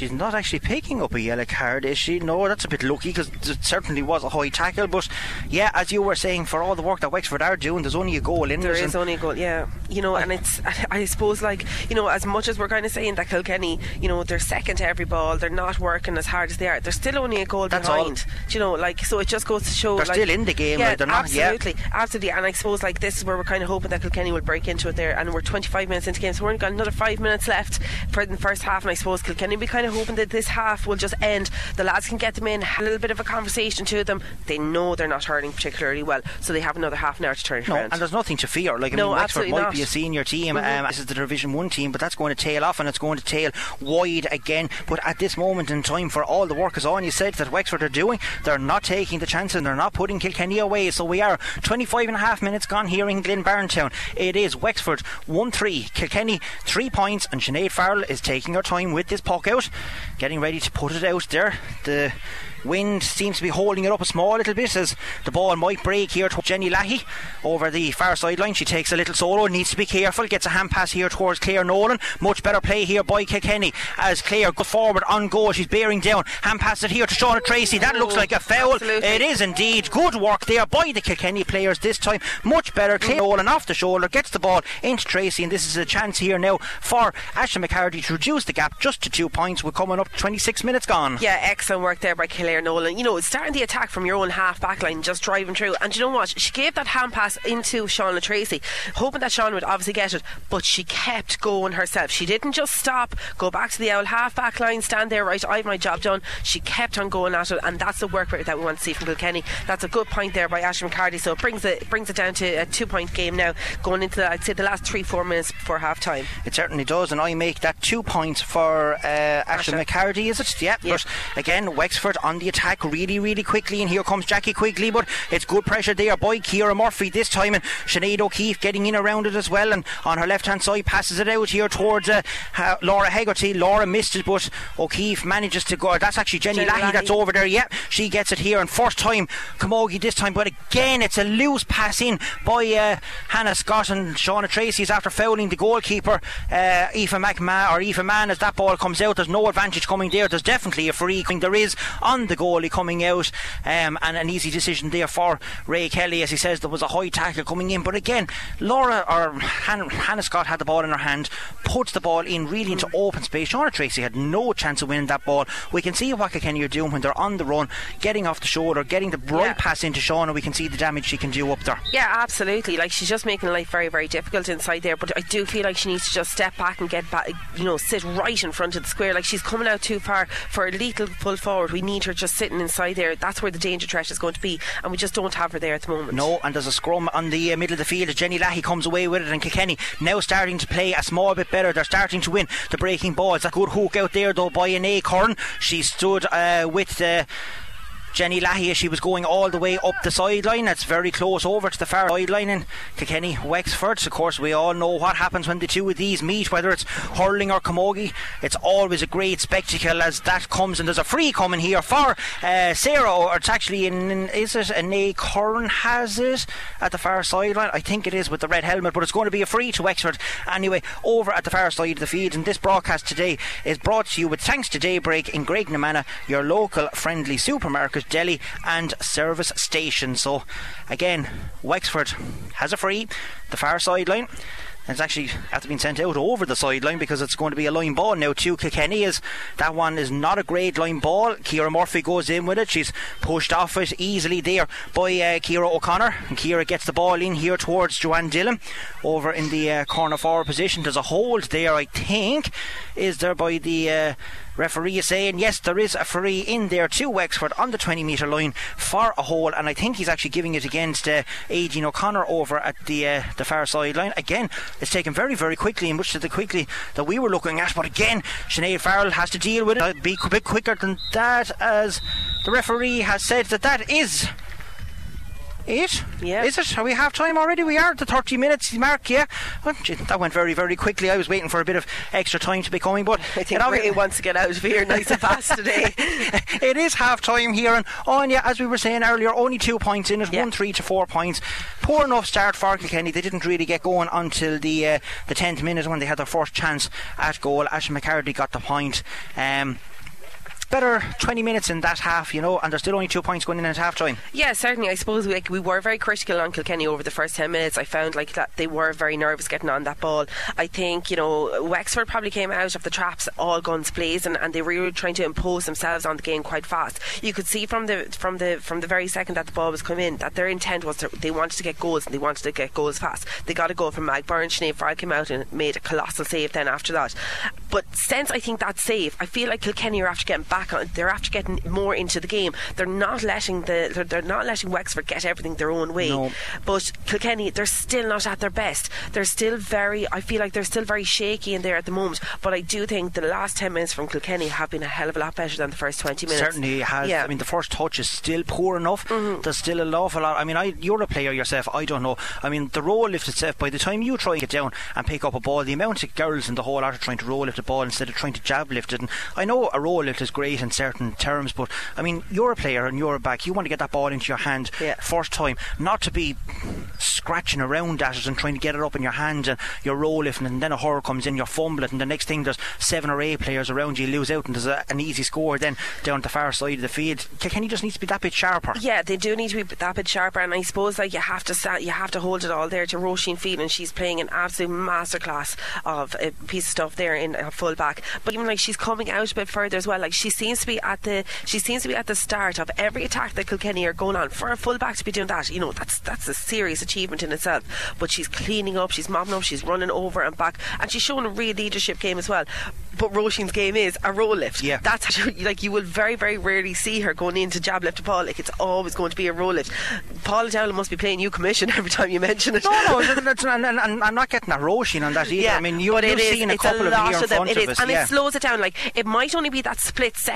She's not actually picking up a yellow card, is she? No, that's a bit lucky because it certainly was a high tackle. But yeah, as you were saying, for all the work that Wexford are doing, there's only a goal in there. There is only a goal, yeah. You know, and it's <laughs> I suppose like you know, as much as we're kind of saying that Kilkenny, you know, they're second to every ball, they're not working as hard as they are. They're still only a goal that's behind. All. you know, like so it just goes to show they're like, still in the game. Yeah, absolutely, not. Yeah. absolutely. And I suppose like this is where we're kind of hoping that Kilkenny will break into it there. And we're 25 minutes into the game, so we've only got another five minutes left for the first half. And I suppose Kilkenny will be kind of hoping that this half will just end. The lads can get them in, a little bit of a conversation to them. They know they're not hurling particularly well, so they have another half an hour to turn it no, around. And there's nothing to fear. Like I no, mean, Wexford might not. be a senior team. Mm-hmm. Um, this is the Division One team, but that's going to tail off and it's going to tail wide again. But at this moment in time, for all the work is on, you said that Wexford are doing, they're not taking the chance and they're not putting Kilkenny away. So we are 25 and a half minutes gone here in Glynn-Barntown. It is Wexford 1 3, Kilkenny 3 points, and Sinead Farrell is taking her time with this puck out, getting ready to put it out there. The Wind seems to be holding it up a small little bit as the ball might break here to Jenny Lahey over the far sideline. She takes a little solo, needs to be careful, gets a hand pass here towards Claire Nolan. Much better play here by Kilkenny as Claire goes forward on goal. She's bearing down. Hand pass it here to Shauna Tracy. That looks like a foul. Absolutely. It is indeed. Good work there by the Kilkenny players this time. Much better. Claire mm. Nolan off the shoulder, gets the ball into Tracy, and this is a chance here now for Ashley McCarty to reduce the gap just to two points. We're coming up 26 minutes gone. Yeah, excellent work there by Claire Nolan. You know, starting the attack from your own half back line, just driving through. And you know what? She gave that hand pass into Shauna Tracy, hoping that Sean would obviously get it, but she kept going herself. She didn't just stop, go back to the old half back line, stand there, right, I've my job done. She kept on going at it, and that's the work rate that we want to see from Kilkenny. That's a good point there by Ashley McCarty. So it brings it brings it down to a two point game now, going into the, I'd say the last three, four minutes before half time. It certainly does, and I make that two points for uh, Ashley McCarty, is it? Yeah, Yeah. But again, Wexford on the attack really, really quickly, and here comes Jackie Quigley, but it's good pressure there by Ciara Murphy this time, and Sinead O'Keefe getting in around it as well, and on her left hand side passes it out here towards uh, uh, Laura Hegarty. Laura missed it, but O'Keefe manages to go. That's actually Jenny, Jenny Lahey Lahey. that's over there. Yep, she gets it here, and first time Camogie this time, but again it's a loose pass in by uh, Hannah Scott and Shauna Tracy is after fouling the goalkeeper, uh, Aoife McMahon or Aoife Mann as that ball comes out. There's no advantage coming there. There's definitely a free. There is on the goalie coming out, um, and an easy decision there for Ray Kelly as he says there was a high tackle coming in. But again, Laura or Han- Hannah Scott had the ball in her hand, puts the ball in really into open space. Shauna Tracy had no chance of winning that ball. We can see what Kilkenny are doing when they're on the run, getting off the shoulder, getting the right Yeah. pass into Shauna. We can see the damage she can do up there. Yeah, absolutely. Like she's just making life very, very difficult inside there. But I do feel like she needs to just step back and get back, you know, sit right in front of the square. Like she's coming out too far for a little pull forward. We need her just sitting inside there. That's where the danger threat is going to be, and we just don't have her there at the moment. No, and there's a scrum on the uh, middle of the field Jenny Lahey comes away with it, and Kilkenny now starting to play a small bit better. They're starting to win the breaking balls. A good hook out there though by Áine Curran. She stood uh, with. Uh, Jenny Lahey as she was going all the way up the sideline. It's very close over to the far sideline in Kilkenny, Wexford. Of course, we all know what happens when the two of these meet, whether it's hurling or camogie. It's always a great spectacle as that comes, and there's a free coming here for uh, Sarah, or it's actually in, in is it a Curran has it at the far sideline? I think it is with the red helmet, but it's going to be a free to Wexford anyway over at the far side of the field. And this broadcast today is brought to you with thanks to Daybreak in Graignamanagh, your local friendly supermarket, deli, and service station. So again, Wexford has a free, the far sideline. It's actually after being sent out over the sideline because it's going to be a line ball now to Kilkenny. Is that one is not a great line ball. Kira Murphy goes in with it. She's pushed off it easily there by uh, Kira O'Connor, and Kira gets the ball in here towards Joanne Dillon over in the uh, corner forward position. There's a hold there, I think, is there by the. Uh, Referee is saying yes, there is a free in there to Wexford on the 20 metre line for a hole, and I think he's actually giving it against uh, Aideen O'Connor over at the uh, the far sideline. Again, it's taken very very quickly, and much to the quickly that we were looking at. But again, Sinead Farrell has to deal with it. Be a bit quicker than that, as the referee has said that that is. It? Yeah. Is it? Are we half time already? We are at the 30 minutes mark, yeah. Well, that went very, very quickly. I was waiting for a bit of extra time to be coming, but <laughs> I think it Ray wants to get out of here nice and fast today. <laughs> it is half time here, and Anya, as we were saying earlier, only two points in it, Yeah. one three to four points. Poor enough start for Kilkenny. They didn't really get going until the uh, the tenth minute when they had their first chance at goal. Ashley McCarthy got the point. Um, better 20 minutes in that half, you know, and there's still only two points going in at half time. Yeah, certainly. I suppose we, like, we were very critical on Kilkenny over the first 10 minutes. I found like that they were very nervous getting on that ball. I think, you know, Wexford probably came out of the traps all guns blazing and they were really trying to impose themselves on the game quite fast. You could see from the from the from the very second that the ball was coming in that their intent was to, they wanted to get goals and they wanted to get goals fast. They got a goal from Mag Byrne. Sinead Farrell came out and made a colossal save then after that. But since I think that save, I feel like Kilkenny are after getting back on. They're after getting more into the game. They're not letting the they're, they're not letting Wexford get everything their own way. No. But Kilkenny, they're still not at their best. They're still very. I feel like they're still very shaky in there at the moment. But I do think the last ten minutes from Kilkenny have been a hell of a lot better than the first twenty minutes. Certainly has. Yeah. I mean, the first touch is still poor enough. Mm-hmm. There's still an awful lot. I mean, I, you're a player yourself. I don't know. I mean, the roll lift itself. By the time you try and get down and pick up a ball, the amount of girls in the whole lot are trying to roll lift the ball instead of trying to jab lift it. And I know a roll lift is great great in certain terms, but I mean, you're a player and you're a back. You want to get that ball into your hand Yeah. first time, not to be scratching around at it and trying to get it up in your hand and you're roll lifting and then a horror comes in, you fumble it, and the next thing there's seven or eight players around you, you lose out, and there's a, an easy score then down the far side of the field. Kilkenny just needs to be that bit sharper. Yeah, they do need to be that bit sharper, and I suppose like you have to you have to hold it all there to Roisin Phelan. She's playing an absolute masterclass of a piece of stuff there in a full back. But even like she's coming out a bit further as well. Like she seems to be at the she seems to be at the start of every attack that Kilkenny are going on. For a full back to be doing that, you know, that's that's a serious achievement in itself. But she's cleaning up, she's mopping up, she's running over and back, and she's showing a real leadership game as well. But Roisin's game is a roll lift. Yeah. That's like you will very, very rarely see her going into jab lift to Paul. Like it's always going to be a roll lift. Paul Dowling must be playing you commission <laughs> every time you mention it. No, no, that's, and, and, and I'm not getting a Roisin on that either. Yeah, I mean, you, but you've it is, seen a couple a of lot them here of them. of is, us. and yeah. it slows it down. Like it might only be that split second,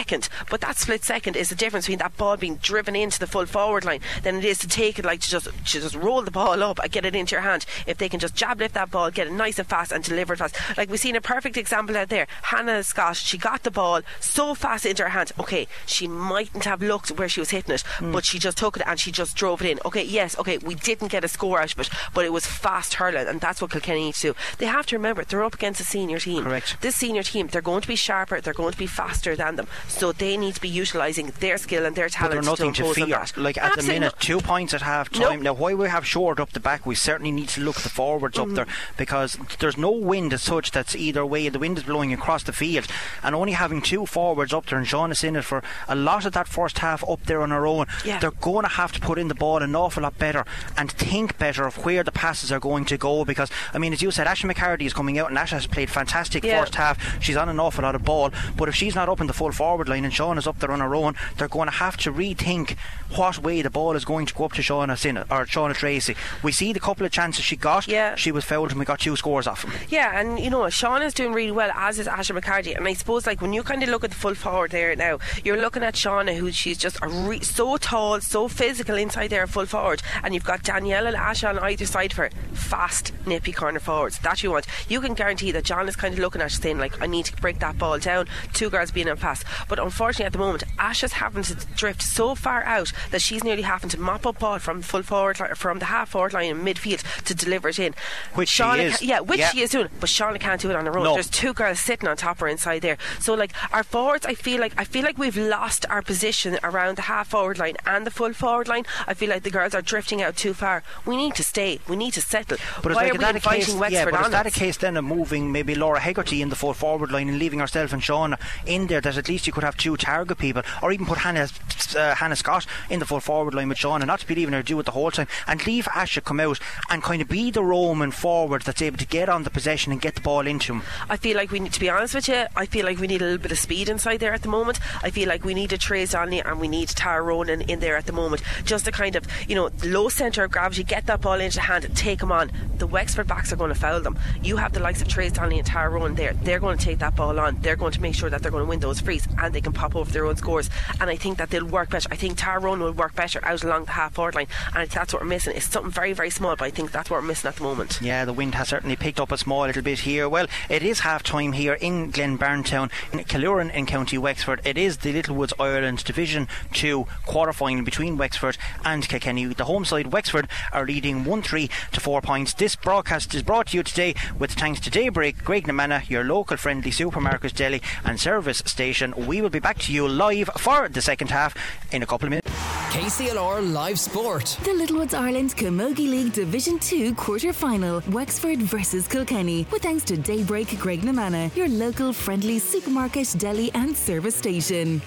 but that split second is the difference between that ball being driven into the full forward line than it is to take it like to just to just roll the ball up and get it into your hand. If they can just jab lift that ball, get it nice and fast, and deliver it fast. Like we've seen a perfect example out there. Hannah Scott, she got the ball so fast into her hand. Okay, she mightn't have looked where she was hitting it, Hmm. but she just took it and she just drove it in. Okay, yes, okay, we didn't get a score out of it, but it was fast hurling, and that's what Kilkenny need to do. They have to remember they're up against a senior team. Correct. This senior team, they're going to be sharper, they're going to be faster than them, so they need to be utilising their skill and their But talent they're nothing to on fear. Like at Absolutely the minute, two points at half time. Nope. Now, why we have shored up the back, we certainly need to look the forwards Mm-hmm. up there because there's no wind as such that's either way. The wind is blowing across the field, and only having two forwards up there and Sean is in it for a lot of that first half up there on her own. Yeah. They're going to have to put in the ball an awful lot better and think better of where the passes are going to go because, I mean, as you said, Ashley McCarty is coming out and Asha has played fantastic Yeah. first half. She's on an awful lot of ball, but if she's not up in the full forward line and Sean is up there on her own, they're going to have to rethink what way the ball is going to go up to Shauna Sinnott or Shauna Tracy. We see the couple of chances she got. Yeah. She was fouled and we got two scores off them. Yeah, and you know, Sean is doing really well, as is Asher McCarty. And I suppose, like, when you kind of look at the full forward there now, you're looking at Shauna, who she's just a re- so tall, so physical inside there, full forward. And you've got Danielle and Asha on either side for fast, nippy corner forwards. That you want. You can guarantee that John is kind of looking at her saying, like, I need to break that ball down. Two girls being in fast. But unfortunately, at the moment, Asha's having to drift so far out that she's nearly having to mop up ball from full forward, li- from the half forward line in midfield to deliver it in. Which she is. ca- yeah, which Yeah. she is doing, but Shauna can't do it on her own. No. There's two girls sitting on top of her inside there. So like our forwards, I feel like I feel like we've lost our position around the half forward line and the full forward line. I feel like the girls are drifting out too far. We need to stay. We need to settle. But is Why like, are we that a case? inviting Yeah, Wexford but is that a case then of moving maybe Laura Hegarty in the full forward line and leaving herself and Shauna in there? That at least you could have two target people, or even put Hannah uh, Hannah Scott in the full forward line with Shauna, not to be leaving her do it the whole time, and leave Asha come out and kind of be the Roman forward that's able to get on the possession and get the ball into him. I feel like we need to be honest with you. I feel like we need a little bit of speed inside there at the moment. I feel like we need a Trace Donnelly and we need Tara Ronan in there at the moment, just to kind of you know low centre of gravity, get that ball into the hand, and take them on. The Wexford backs are going to foul them. You have the likes of Trace Donnelly and Tara Ronan there. They're going to take that ball on. They're going to make sure that they're going to win those frees and they can pop over their own scores. And I think that they'll work better. I think Ronan will work better out along the half forward line, and that's what we're missing. It's something very very small, but I think that's what we're missing at the moment. Yeah, the wind has certainly picked up a small little bit here. Well, it is half time here in Glynn-Barntown, in Killuran in County Wexford. It is the Littlewoods Ireland Division 2 quarter final between Wexford and Kilkenny. The home side, Wexford, are leading 1 3 to 4 points. This broadcast is brought to you today with thanks to Daybreak, Graignamanagh, your local friendly supermarket, deli, and service station. We will be back to you live for the second half in a couple of minutes. KCLR Live Sport. The Littlewoods Ireland Camogie League Division 2 quarter final, Wexford versus Kilkenny, with thanks to Daybreak Graignamanagh, your local friendly supermarket, deli, and service station.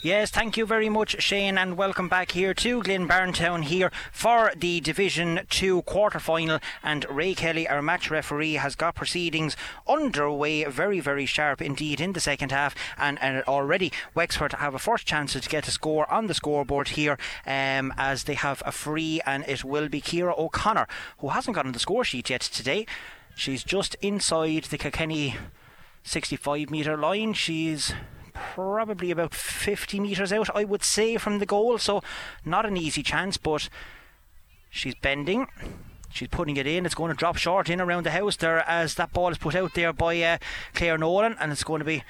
Yes, thank you very much, Shane, and welcome back here to Glynn-Barntown here for the Division 2 quarter final. And Ray Kelly, our match referee, has got proceedings underway very, very sharp indeed in the second half. And, and already Wexford have a first chance to get a score on the scoreboard here um, as they have a free, and it will be Kira O'Connor, who hasn't got on the score sheet yet today. She's just inside the Kilkenny 65 metre line. She's probably about 50 metres out, I would say, from the goal. So, not an easy chance, but she's bending. She's putting it in. It's going to drop short in around the house there as that ball is put out there by uh, Claire Nolan, and it's going to be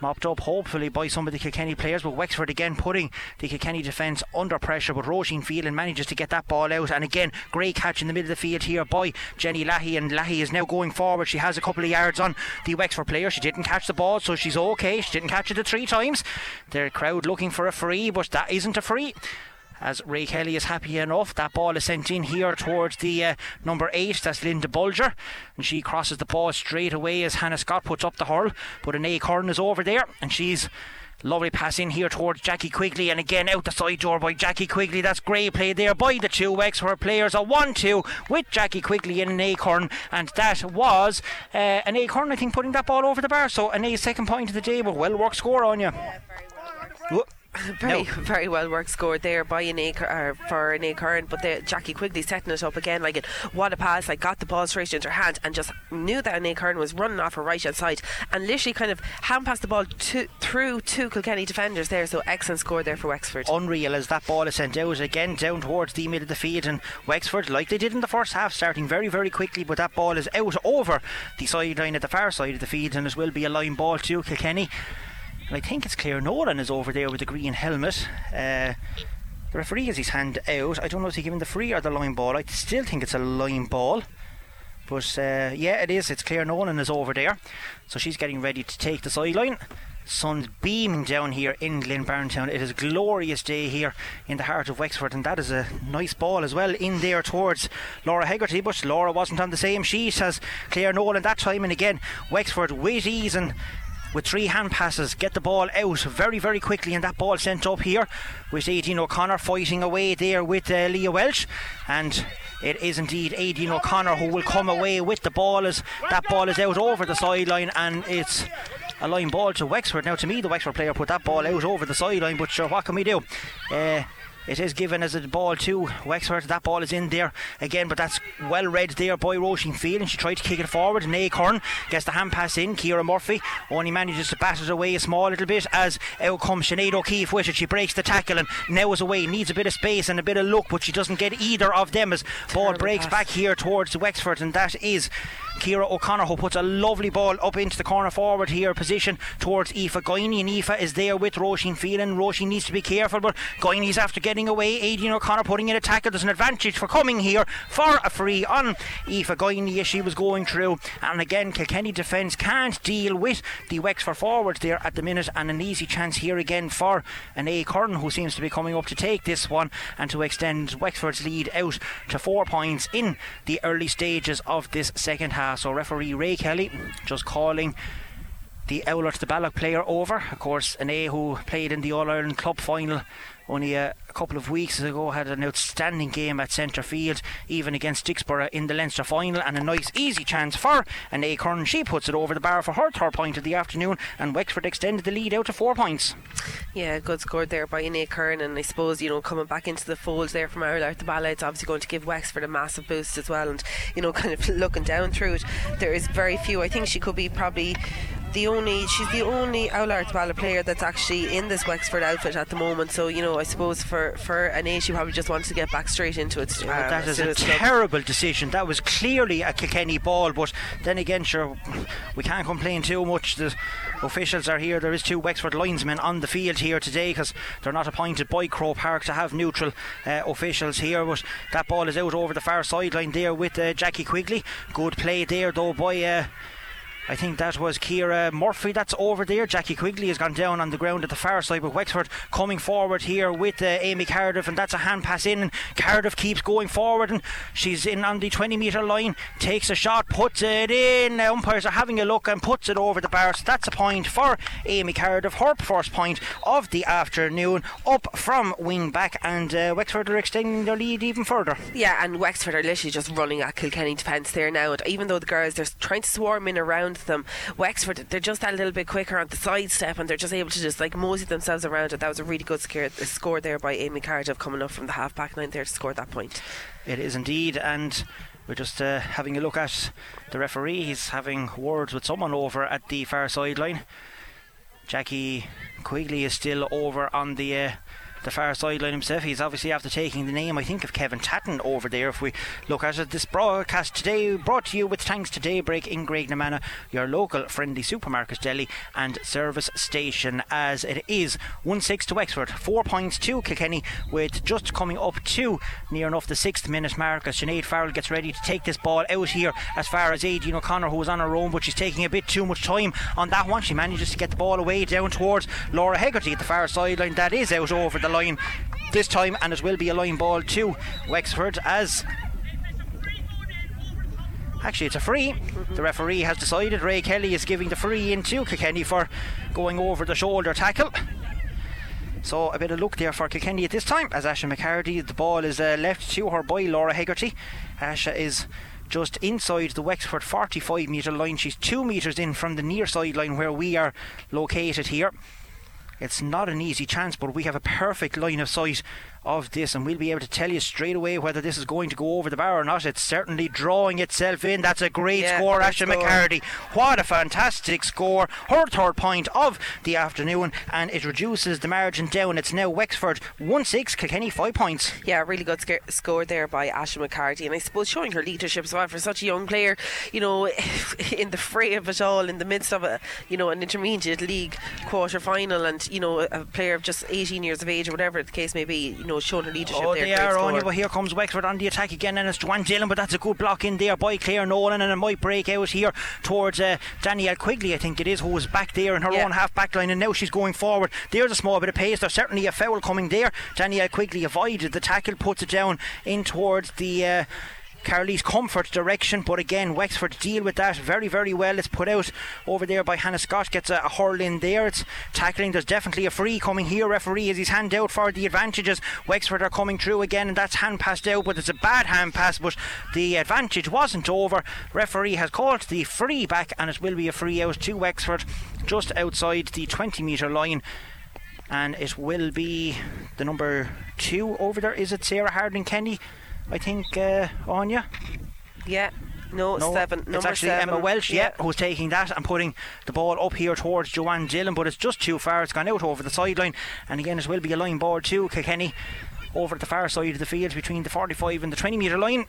mopped up hopefully by some of the Kilkenny players, but Wexford again putting the Kilkenny defence under pressure. But Roisin Phelan manages to get that ball out, and again, great catch in the middle of the field here by Jenny Lahey, and Lahey is now going forward. She has a couple of yards on the Wexford player. She didn't catch the ball, so she's okay. She didn't catch it the three times. The crowd looking for a free, but that isn't a free as Ray Kelly is happy enough. That ball is sent in here towards the uh, number eight, that's Linda Bulger, and she crosses the ball straight away as Hannah Scott puts up the hurl. But Áine Curran is over there, and she's Lovely pass in here towards Jackie Quigley, and again out the side door by Jackie Quigley. That's great play there by the two Wexford players. A 1 2 with Jackie Quigley in Áine Curran, and that was uh, Áine Curran, I think, putting that ball over the bar. So, an A second point of the day, but well worked score on you. Yeah, <laughs> very, no. very well work scored there by an acre for Áine Curran, but the, Jackie Quigley setting it up again like it. What a pass! Like got the ball straight into her hand and just knew that Áine Curran was running off her right hand side and literally kind of hand passed the ball to, through two Kilkenny defenders there. So excellent score there for Wexford. Unreal as that ball is sent out again down towards the middle of the field and Wexford, like they did in the first half, starting very very quickly, but that ball is out over the sideline at the far side of the field and it will be a line ball to Kilkenny. And I think it's Claire Nolan is over there with the green helmet. Uh, the referee has his hand out. I don't know if he's giving the free or the line ball. I still think it's a line ball. But uh, yeah, it is. It's Claire Nolan is over there. So she's getting ready to take the sideline. Sun's beaming down here in Glynn-Barntown. It is a glorious day here in the heart of Wexford, and that is a nice ball as well in there towards Laura Hegarty. But Laura wasn't on the same sheet as Claire Nolan that time, and again, Wexford with ease and with three hand passes, get the ball out very, very quickly, and that ball sent up here with Aideen O'Connor fighting away there with uh, Leah Welch, and it is indeed Aideen O'Connor who will come away with the ball as that ball is out over the sideline, and it's a line ball to Wexford. Now, to me, the Wexford player put that ball out over the sideline, but sure, what can we do? Uh, it is given as a ball to Wexford. That ball is in there again, but that's well read there by Roisin and She tried to kick it forward. Áine Curran gets the hand pass in. Kira Murphy only manages to bat it away a small little bit as out comes Sinead O'Keefe with it. She breaks the tackle and now is away. Needs a bit of space and a bit of luck, but she doesn't get either of them as Terrible ball breaks pass. back here towards Wexford, and that is Kira O'Connor who puts a lovely ball up into the corner forward here position towards Aoife Guiney and Aoife is there with Roisin Phelan. Roisin needs to be careful but Guiney's after getting away. Aideen O'Connor putting in a tackle. There's an advantage for coming here for a free on Aoife Guiney as she was going through and again Kilkenny defence can't deal with the Wexford forwards there at the minute and an easy chance here again for Áine Curran who seems to be coming up to take this one and to extend Wexford's lead out to four points in the early stages of this second half Uh, so referee Ray Kelly just calling the Oulart the Ballagh player over. Of course, an A who played in the All Ireland Club final only a, a, couple of weeks ago had an outstanding game at centre field, even against Dicksboro in the Leinster final, and a nice easy chance for Áine Curran. She puts it over the bar for her third point of the afternoon, and Wexford extended the lead out to four points. Yeah, good score there by Áine Curran, and I suppose you know coming back into the fold there from Oulart the Ballagh, it's obviously going to give Wexford a massive boost as well. And you know, kind of <laughs> looking down through it, there is very few. I think she could be probably the only she's the only Oulart Ballagh player that's actually in this Wexford outfit at the moment. So you know, I suppose for for an age, she probably just wants to get back straight into it. Um, that is a terrible decision. That was clearly a Kilkenny ball, but then again, sure, we can't complain too much. The officials are here. There is two Wexford linesmen on the field here today because they're not appointed by Croke Park to have neutral uh, officials here. But that ball is out over the far sideline there with uh, Jackie Quigley. Good play there though by. I think that was Kira Murphy that's over there. Jackie Quigley has gone down on the ground at the far side, but Wexford coming forward here with uh, Amy Cardiff, and that's a hand pass in. And Cardiff keeps going forward, and she's in on the 20 metre line, takes a shot, puts it in. The umpires are having a look and puts it over the bar. So that's a point for Amy Cardiff, her first point of the afternoon, up from wing back, and uh, Wexford are extending their lead even further. Yeah, and Wexford are literally just running at Kilkenny defence there now, and even though the girls they're trying to swarm in around them. Wexford, they're just that little bit quicker on the sidestep and they're just able to just like mosey themselves around it. That was a really good scare, score there by Amy Cardiff coming up from the half back line there to score that point. It is indeed, and we're just uh, having a look at the referee. He's having words with someone over at the far sideline. Jackie Quigley is still over on the uh, the far sideline himself. He's obviously after taking the name, I think, of Kevin Tatton over there. If we look at it, this broadcast today brought to you with thanks to Daybreak in Graignamanagh, your local friendly supermarket, deli, and service station. As it is 1 6 to Wexford, 4 points to Kilkenny, with just coming up to near enough the sixth minute mark as Sinead Farrell gets ready to take this ball out here as far as Aideen O'Connor, who was on her own, but she's taking a bit too much time on that one. She manages to get the ball away down towards Laura Hegarty at the far sideline. That is out over the line this time, and it will be a line ball to Wexford as Actually, it's a free. The referee has decided Ray Kelly is giving the free in to Kilkenny for going over the shoulder tackle. So a bit of luck there for Kilkenny at this time as Asha McCarty. The ball is uh, left to her by Laura Hegarty. Asha is just inside the Wexford 45 metre line. She's two metres in from the near sideline where we are located here. It's not an easy chance, but we have a perfect line of sight of this, and we'll be able to tell you straight away whether this is going to go over the bar or not. It's certainly drawing itself in. That's a great Yeah, score, score. McCarty. What a fantastic score. Her third point of the afternoon, and it reduces the margin down. It's now Wexford 1 6, Kilkenny 5 points. Yeah, really good sca- score there by Asha McCarthy, and I suppose showing her leadership as well for such a young player. You know, <laughs> in the fray of it all, in the midst of a you know an intermediate league quarter final, and you know a player of just 18 years of age or whatever the case may be. You know, showing her leadership Oh, there. they are on you, but here comes Wexford on the attack again, and it's Joanne Dillon, but that's a good block in there by Claire Nolan, and it might break out here towards uh, Danielle Quigley, I think it is, who was back there in her Yeah. own half back line, and now she's going forward. There's a small bit of pace, there's certainly a foul coming there. Danielle Quigley avoided the tackle, puts it down in towards the. Uh, Carly's comfort direction, but again, Wexford deal with that very, very well. It's put out over there by Hannah Scott, gets a, a hurl in there. It's tackling. There's definitely a free coming here. Referee has his hand out for the advantages. Wexford are coming through again, and that's hand passed out, but it's a bad hand pass, but the advantage wasn't over. Referee has called the free back, and it will be a free out to Wexford just outside the 20 metre line. And it will be the number two over there. Is it Sarah Harding Kenny? I think, uh, Anya? Yeah. No, No, seven. it's number actually seven. Emma Welsh, yeah. who's taking that and putting the ball up here towards Joanne Dillon, but it's just too far. It's gone out over the sideline, and again, it will be a line ball to Kilkenny over at the far side of the field between the 45 and the 20 metre line.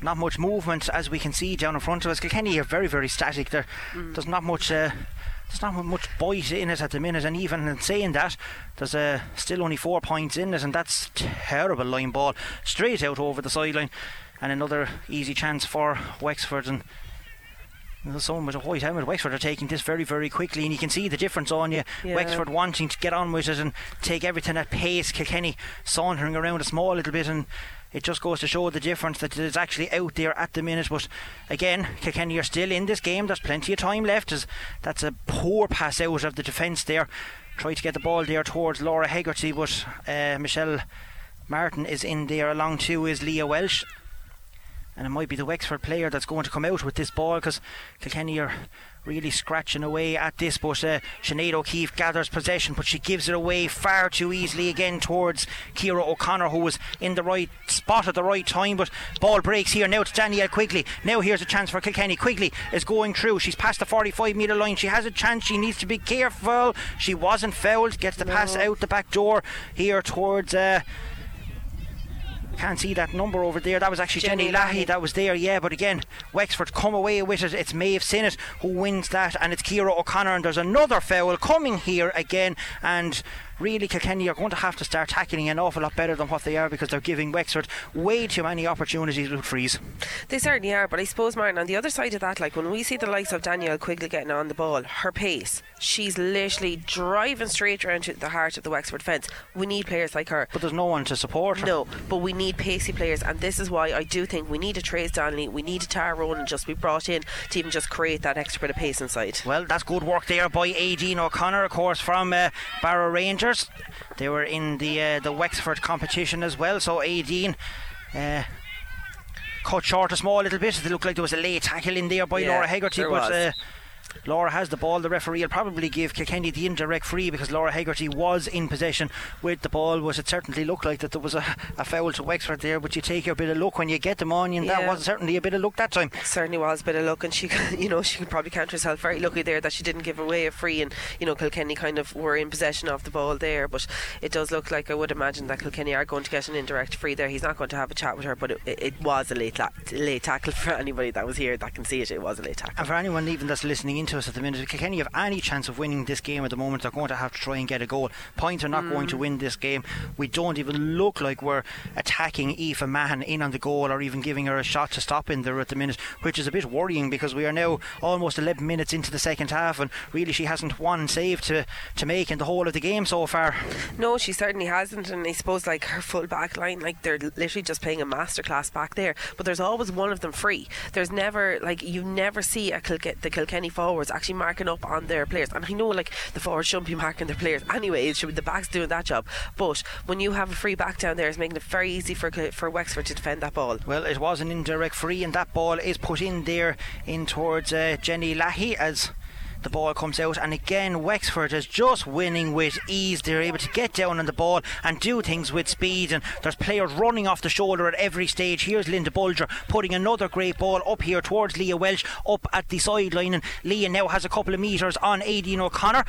Not much movement as we can see down in front of us. Kilkenny are very, very static. There, there's not much. Uh, there's not much bite in it at the minute, and even in saying that, there's uh, still only four points in it, and that's terrible line ball straight out over the sideline, and another easy chance for Wexford. And there's someone with a white helmet. Wexford are taking this very, very quickly, and you can see the difference on you. Yeah. Wexford wanting to get on with it and take everything at pace. Kilkenny sauntering around a small little bit, and it just goes to show the difference that it is actually out there at the minute. But again, Kilkenny are still in this game. There's plenty of time left. That's a poor pass out of the defence there. Try to get the ball there towards Laura Hegarty, but uh, Michelle Martin is in there. Along too is Leah Welsh and it might be the Wexford player that's going to come out with this ball because Kilkenny are really scratching away at this. But uh, Sinead O'Keefe gathers possession, but she gives it away far too easily again towards Kira O'Connor, who was in the right spot at the right time. But ball breaks here now to Danielle Quigley. Now here's a chance for Kilkenny. Quigley is going through. She's past the 45 metre line. She has a chance. She needs to be careful. She wasn't fouled. Gets the pass out the back door here towards. Uh, can't see that number over there. That was actually Jenny, Jenny Lahey that was there, yeah. But again, Wexford come away with it. It's Maeve Sinnott who wins that, and it's Kira O'Connor. And there's another foul coming here again. And really, Kilkenny are going to have to start tackling an awful lot better than what they are because they're giving Wexford way too many opportunities to freeze. They certainly are, but I suppose, Martin, on the other side of that, like when we see the likes of Danielle Quigley getting on the ball, her pace, she's literally driving straight around to the heart of the Wexford fence. We need players like her. But there's no one to support her. No, but we need pacey players, and this is why I do think we need a Trace Donnelly, we need a Tara Ronan just be brought in to even just create that extra bit of pace inside. Well, that's good work there by Aideen O'Connor, of course, from uh, Barrow Rangers. They were in the uh, the Wexford competition as well. So Aideen uh, cut short a small little bit. It looked like there was a late tackle in there by Yeah, Laura Hegarty, but uh, Laura has the ball. The referee will probably give Kilkenny the indirect free because Laura Hegarty was in possession with the ball. Was it certainly looked like that there was a, a foul to Wexford there? But you take your bit of luck when you get them on, and yeah. that was certainly a bit of luck that time. certainly was a bit of luck, and she, <laughs> you know, she could probably count herself very lucky there that she didn't give away a free, and you know, Kilkenny kind of were in possession of the ball there. But it does look like I would imagine that Kilkenny are going to get an indirect free there. He's not going to have a chat with her, but it, it was a late la- late tackle for anybody that was here that can see it. It was a late tackle. And for anyone even that's listening into us at the minute, if Kilkenny have any chance of winning this game at the moment, they're going to have to try and get a goal. Points are not mm. going to mm. win this game. We don't even look like we're attacking Aoife Mahan in on the goal or even giving her a shot to stop in there at the minute, which is a bit worrying because we are now almost 11 minutes into the second half and really she hasn't one save to, to make in the whole of the game so far. No, she certainly hasn't, and I suppose like her full back line, like they're literally just playing a masterclass back there. But there's always one of them free. There's never like you never see a Kilke- the Kilkenny forwards actually marking up on their players. And I know like the forwards shouldn't be marking their players anyway. It should be the backs doing that job. But when you have a free back down there, it's making it very easy for for Wexford to defend that ball. Well, it was an indirect free, and that ball is put in there in towards uh, Jenny Lahey as the ball comes out, and again, Wexford is just winning with ease. They're able to get down on the ball and do things with speed, and there's players running off the shoulder at every stage. Here's Linda Bulger putting another great ball up here towards Leah Welch up at the sideline, and Leah now has a couple of metres on Aideen O'Connor.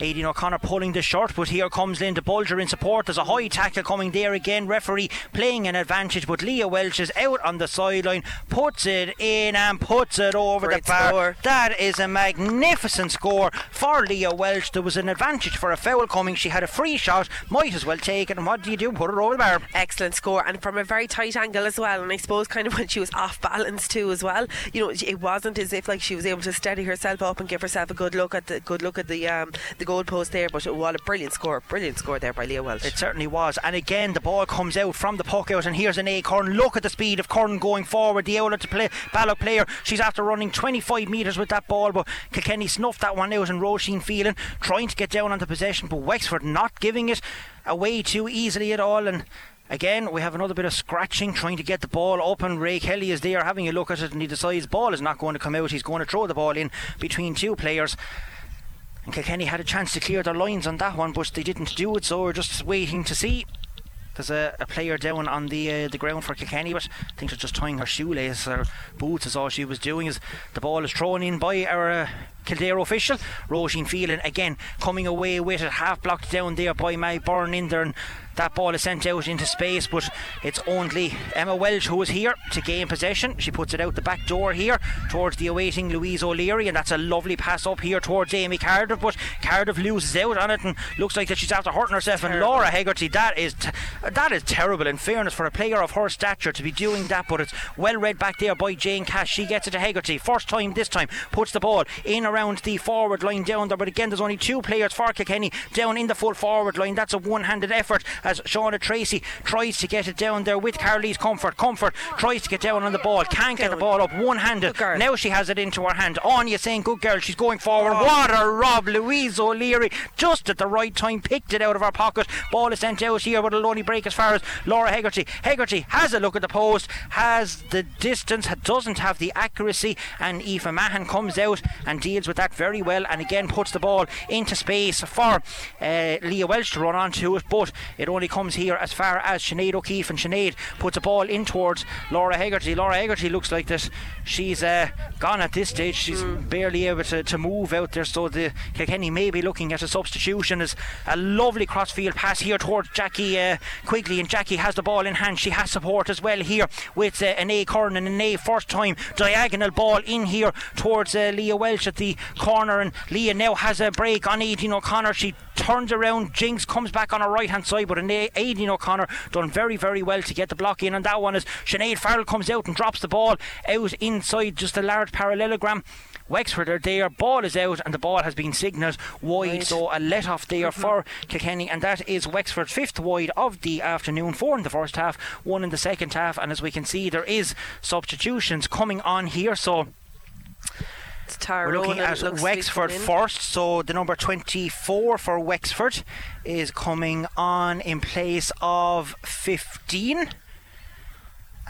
Aideen O'Connor pulling the short, but here comes Linda Bulger in support. There's a high tackle coming there again. Referee playing an advantage, but Leah Welch is out on the sideline, puts it in and puts it over Great the bar. Score. That is a magnificent score for Leah Welch. There was an advantage for a foul coming. She had a free shot, might as well take it. And what do you do? Put it over the bar. Excellent score, and from a very tight angle as well. And I suppose kind of when she was off balance too as well. You know, it wasn't as if like she was able to steady herself up and give herself a good look at the good look at the um, the goalpost there, but what a brilliant score, brilliant score there by Leah Welch. It certainly was. And again, the ball comes out from the puck out, and here's Áine Curran. Look at the speed of Curran going forward. The Owler to play Ballock player. She's after running 25 metres with that ball, but Kilkenny snuffed that one out, and Roisin Phelan trying to get down on the possession, but Wexford not giving it away too easily at all. And Again, we have another bit of scratching, trying to get the ball open. Ray Kelly is there having a look at it, and he decides the ball is not going to come out. He's going to throw the ball in between two players. And Kilkenny had a chance to clear their lines on that one, but they didn't do it, so we're just waiting to see. There's a, a player down on the uh, the ground for Kilkenny, but I think they're just tying her shoelace or boots is all she was doing. Is the ball is thrown in by our uh, Kildare official, Roisin Phelan again coming away with it, half blocked down there by Mag Byrne in there, and that ball is sent out into space, but it's only Emma Welch who is here to gain possession. She puts it out the back door here towards the awaiting Louise O'Leary, and that's a lovely pass up here towards Amy Cardiff. But Cardiff loses out on it and looks like that she's after hurting herself. And Laura Hegarty, that is t- that is terrible. In fairness, for a player of her stature to be doing that, but it's well read back there by Jane Cash. She gets it to Hegarty, first time this time, puts the ball in around the forward line down there. But again, there's only two players for Kilkenny down in the full forward line. That's a one-handed effort as Shauna Tracy tries to get it down there with Carly's Comfort. Comfort tries to get down on the ball, can't get the ball up one handed. Now she has it into her hand. Anya saying, Good girl, she's going forward. Oh. What a rob! Louise O'Leary just at the right time picked it out of her pocket. Ball is sent out here, but it'll only break as far as Laura Hegarty. Hegarty has a look at the post, has the distance, doesn't have the accuracy, and Aoife Mahan comes out and deals with that very well and again puts the ball into space for uh, Leah Welch to run onto it, but it only comes here as far as Sinead O'Keefe, and Sinead puts a ball in towards Laura Hegarty. Laura Hegarty looks like this. she's uh, gone at this stage. She's mm. barely able to, to move out there, so the Kilkenny may be looking at a substitution. As a lovely crossfield pass here towards Jackie uh, Quigley, and Jackie has the ball in hand. She has support as well here with uh, Áine Curran and an A first time diagonal ball in here towards uh, Leah Welch at the corner, and Leah now has a break on Aideen O'Connor. She turns around, Jinx comes back on her right hand side, but an Aideen O'Connor done very, very well to get the block in. And that one is Sinead Farrell comes out and drops the ball out inside just a large parallelogram. Wexford are there, ball is out, and the ball has been signalled wide. Right. So a let off there mm-hmm. for Kilkenny, and that is Wexford's fifth wide of the afternoon. Four in the first half, one in the second half, and as we can see, there is substitutions coming on here. So Tara We're looking at Wexford first. So the number 24 for Wexford is coming on in place of 15.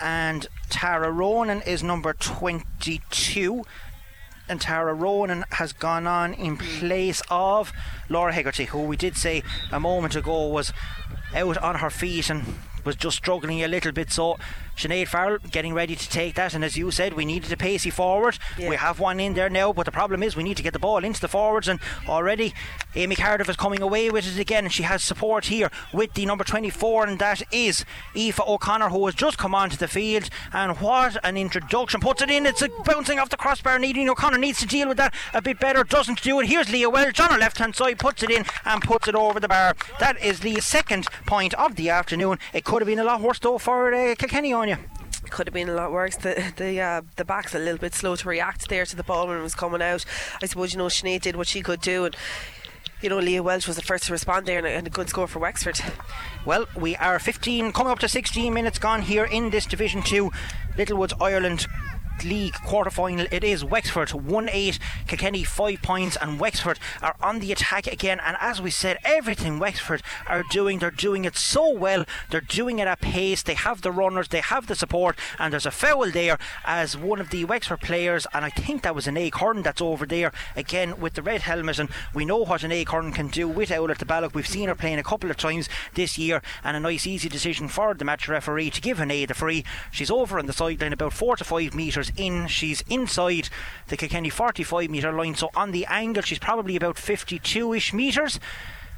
And Tara Ronan is number 22. and Tara Ronan has gone on in place of Laura Hegarty, who we did say a moment ago was out on her feet and was just struggling a little bit. So Sinead Farrell getting ready to take that, and as you said, we needed a pacey forward. Yeah. We have one in there now, but the problem is we need to get the ball into the forwards, and already Amy Cardiff is coming away with it again, and she has support here with the number 24, and that is Aoife O'Connor, who has just come onto the field. And what an introduction! Puts it in, it's a bouncing off the crossbar. and Nadine O'Connor needs to deal with that a bit better, doesn't do it. Here's Leah Welch on her left hand side, puts it in and puts it over the bar. That is the second point of the afternoon. It could have been a lot worse though for uh, Kilkenny on you. could have been a lot worse. The the uh, the back's a little bit slow to react there to the ball when it was coming out. I suppose you know Sinead did what she could do, and you know Leah Welch was the first to respond there, and a, and a good score for Wexford. Well, we are 15, coming up to 16 minutes gone here in this Division 2 Littlewoods Ireland League quarter final. It is Wexford 1 8, Kilkenny 5 points, and Wexford are on the attack again. And as we said, everything Wexford are doing, they're doing it so well. They're doing it at pace. They have the runners, they have the support, and there's a foul there as one of the Wexford players, and I think that was Áine Curran that's over there again with the red helmet. And we know what Áine Curran can do with Oulart the Ballagh. We've seen her playing a couple of times this year, and a nice easy decision for the match referee to give an A the free. She's over on the sideline about four to five metres in. She's inside the Kilkenny 45 metre line, so on the angle, she's probably about 52 ish metres.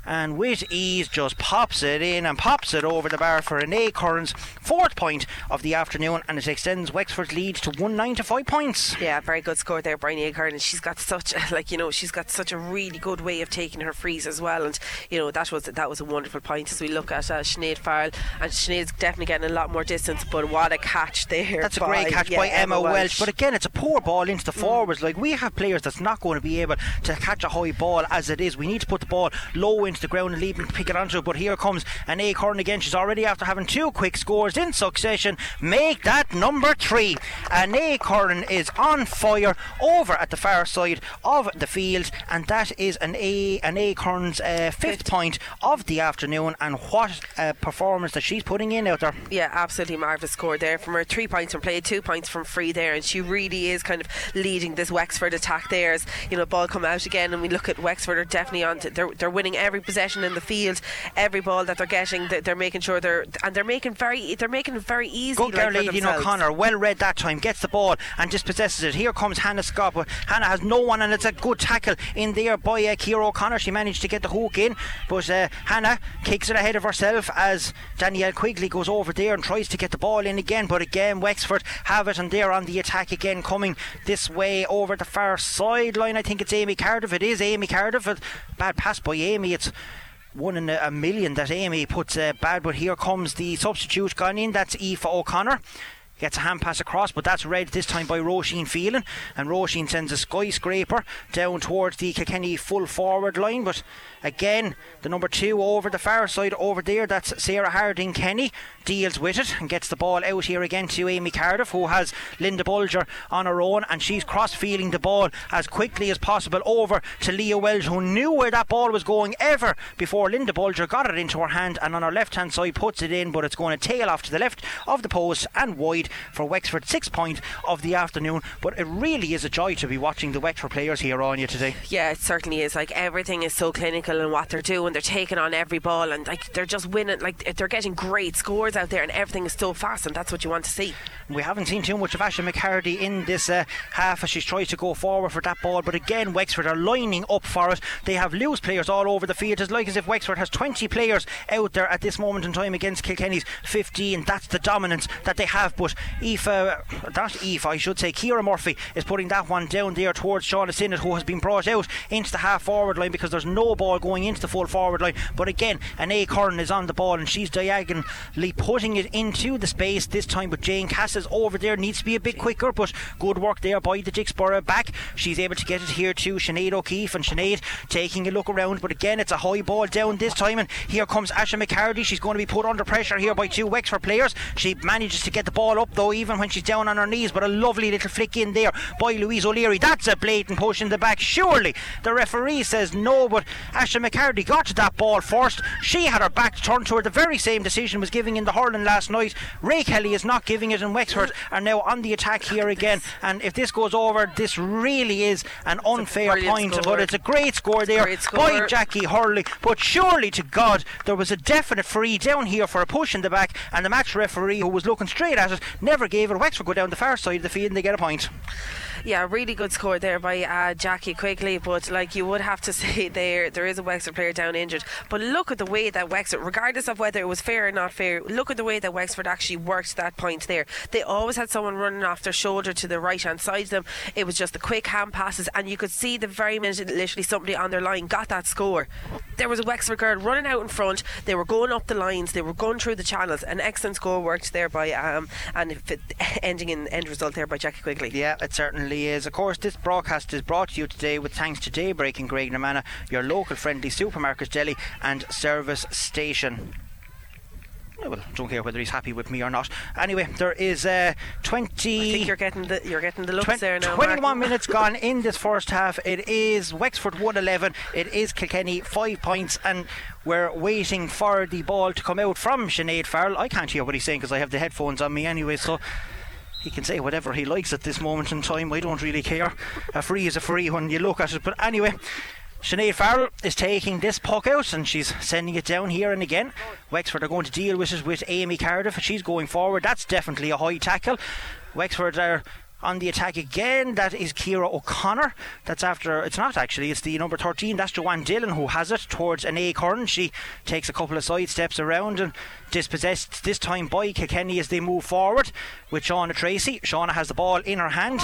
And with ease, just pops it in and pops it over the bar for Áine Currans fourth point of the afternoon, and it extends Wexford's lead to one nine to five points. Yeah, very good score there, Brian Acorn, and she's got such like you know she's got such a really good way of taking her frees as well, and you know that was that was a wonderful point as we look at uh, Sinead Farrell, and Sinead's definitely getting a lot more distance, but what a catch there! That's a great catch yeah, by Emma Welch. Welch. But again, it's a poor ball into Mm. the forwards. Like we have players that's not going to be able to catch a high ball as it is. We need to put the ball low into the ground and leave them pick it onto it. But here comes Áine Curran again. She's already after having two quick scores in succession. Make that number three. Áine Curran is on fire over at the far side of the field, and that is an A Áine Curran's uh, fifth point of the afternoon. And what a performance that she's putting in out there. Yeah, absolutely marvellous score there from her. Three points from play, two points from free there, and she really is kind of leading this Wexford attack there. As you know, ball come out again, and we look at Wexford are definitely on. To, they're they're winning every possession in the field, every ball that they're getting. They're, they're making sure they're and they're making very they're making it very easy. Good like, girl, Lady. O'Connor. Well read that time. Gets the ball and dispossesses it. Here comes Hannah Scott. But Hannah has no one, and it's a good tackle in there by uh, Kira O'Connor. She managed to get the hook in, but uh, Hannah kicks it ahead of herself as Danielle Quigley goes over there and tries to get the ball in again. But again, Wexford have it, and they're on the attack again, coming this way over the far sideline. I think it's Amy Cardiff. It is Amy Cardiff. A bad pass by Amy. It's one in a million that Amy puts uh, bad, but here comes the substitute gone in. That's Aoife O'Connor. Gets a hand pass across, but that's read this time by Roisin Phelan. And Roisin sends a skyscraper down towards the Kilkenny full forward line. But again, the number two over the far side over there, that's Sarah Harding Kenny, deals with it and gets the ball out here again to Amy Cardiff, who has Linda Bulger on her own. And she's cross feeling the ball as quickly as possible over to Leah Welch, who knew where that ball was going ever before Linda Bulger got it into her hand. And on her left hand side, puts it in, but it's going to tail off to the left of the post and wide for Wexford. Six point of the afternoon. But it really is a joy to be watching the Wexford players here on you today. Yeah, it certainly is. Like everything is so clinical in what they're doing. They're taking on every ball and like they're just winning. Like they're getting great scores out there, and everything is so fast, and that's what you want to see. We haven't seen too much of Asha McCarty in this uh, half as she's tried to go forward for that ball, but again, Wexford are lining up for it. They have loose players all over the field. It's like as if Wexford has 20 players out there at this moment in time against Kilkenny's 15. That's the dominance that they have. But Aoife, not Aoife, I should say, Kira Murphy is putting that one down there towards Shauna Sinnott, who has been brought out into the half forward line because there's no ball going into the full forward line. But again, Áine Curran is on the ball and she's diagonally putting it into the space this time. But Jane Cass is over there, needs to be a bit quicker, but good work there by the Dicksboro back. She's able to get it here to Sinead O'Keefe, and Sinead taking a look around. But again, it's a high ball down this time, and here comes Asha McCarty. She's going to be put under pressure here by two Wexford players. She manages to get the ball up though, even when she's down on her knees. But a lovely little flick in there by Louise O'Leary. That's a blatant push in the back. Surely the referee says no, but Asha McCarty got to that ball first. She had her back turned to her. The very same decision was given in the hurling last night. Ray Kelly is not giving it, and Wexford are now on the attack here again. And if this goes over, this really is an unfair point. score. But it's a great score there great score. by Jackie Hurley. But surely to God, there was a definite free down here for a push in the back, and the match referee, who was looking straight at it, never gave it. Wexford go down the far side of the field and they get a point. Yeah, really good score there by uh, Jackie Quigley. But like you would have to <laughs> say, there there is a Wexford player down injured. But look at the way that Wexford, regardless of whether it was fair or not fair, look at the way that Wexford actually worked that point there. They always had someone running off their shoulder to the right hand side of them. It was just the quick hand passes, and you could see the very minute literally somebody on their line got that score. There was a Wexford girl running out in front. They were going up the lines. They were going through the channels. An excellent score worked there by um and <laughs> ending in end result there by Jackie Quigley. Yeah, it certainly is. Of course, this broadcast is brought to you today with thanks to Daybreak in Graignamanagh, your local friendly supermarket deli and service station. I well, don't care whether he's happy with me or not. Anyway, there is uh, 20. I think you're getting the you're getting the looks Twen- there now. 21 Martin. <laughs> minutes gone in this first half. It is Wexford 111. It is Kilkenny 5 points. And we're waiting for the ball to come out from Sinead Farrell. I can't hear what he's saying because I have the headphones on me anyway. So he can say whatever he likes at this moment in time. I don't really care. A free is a free when you look at it. But anyway. Sinead Farrell is taking this puck out and she's sending it down here and again. Wexford are going to deal with it with Amy Cardiff. She's going forward. That's definitely a high tackle. Wexford are on the attack again. That is Kira O'Connor. That's after, it's not actually, it's the number 13. That's Joanne Dillon who has it towards Áine Curran. She takes a couple of side steps around and dispossessed this time by Kilkenny as they move forward with Shauna Tracy. Shauna has the ball in her hand,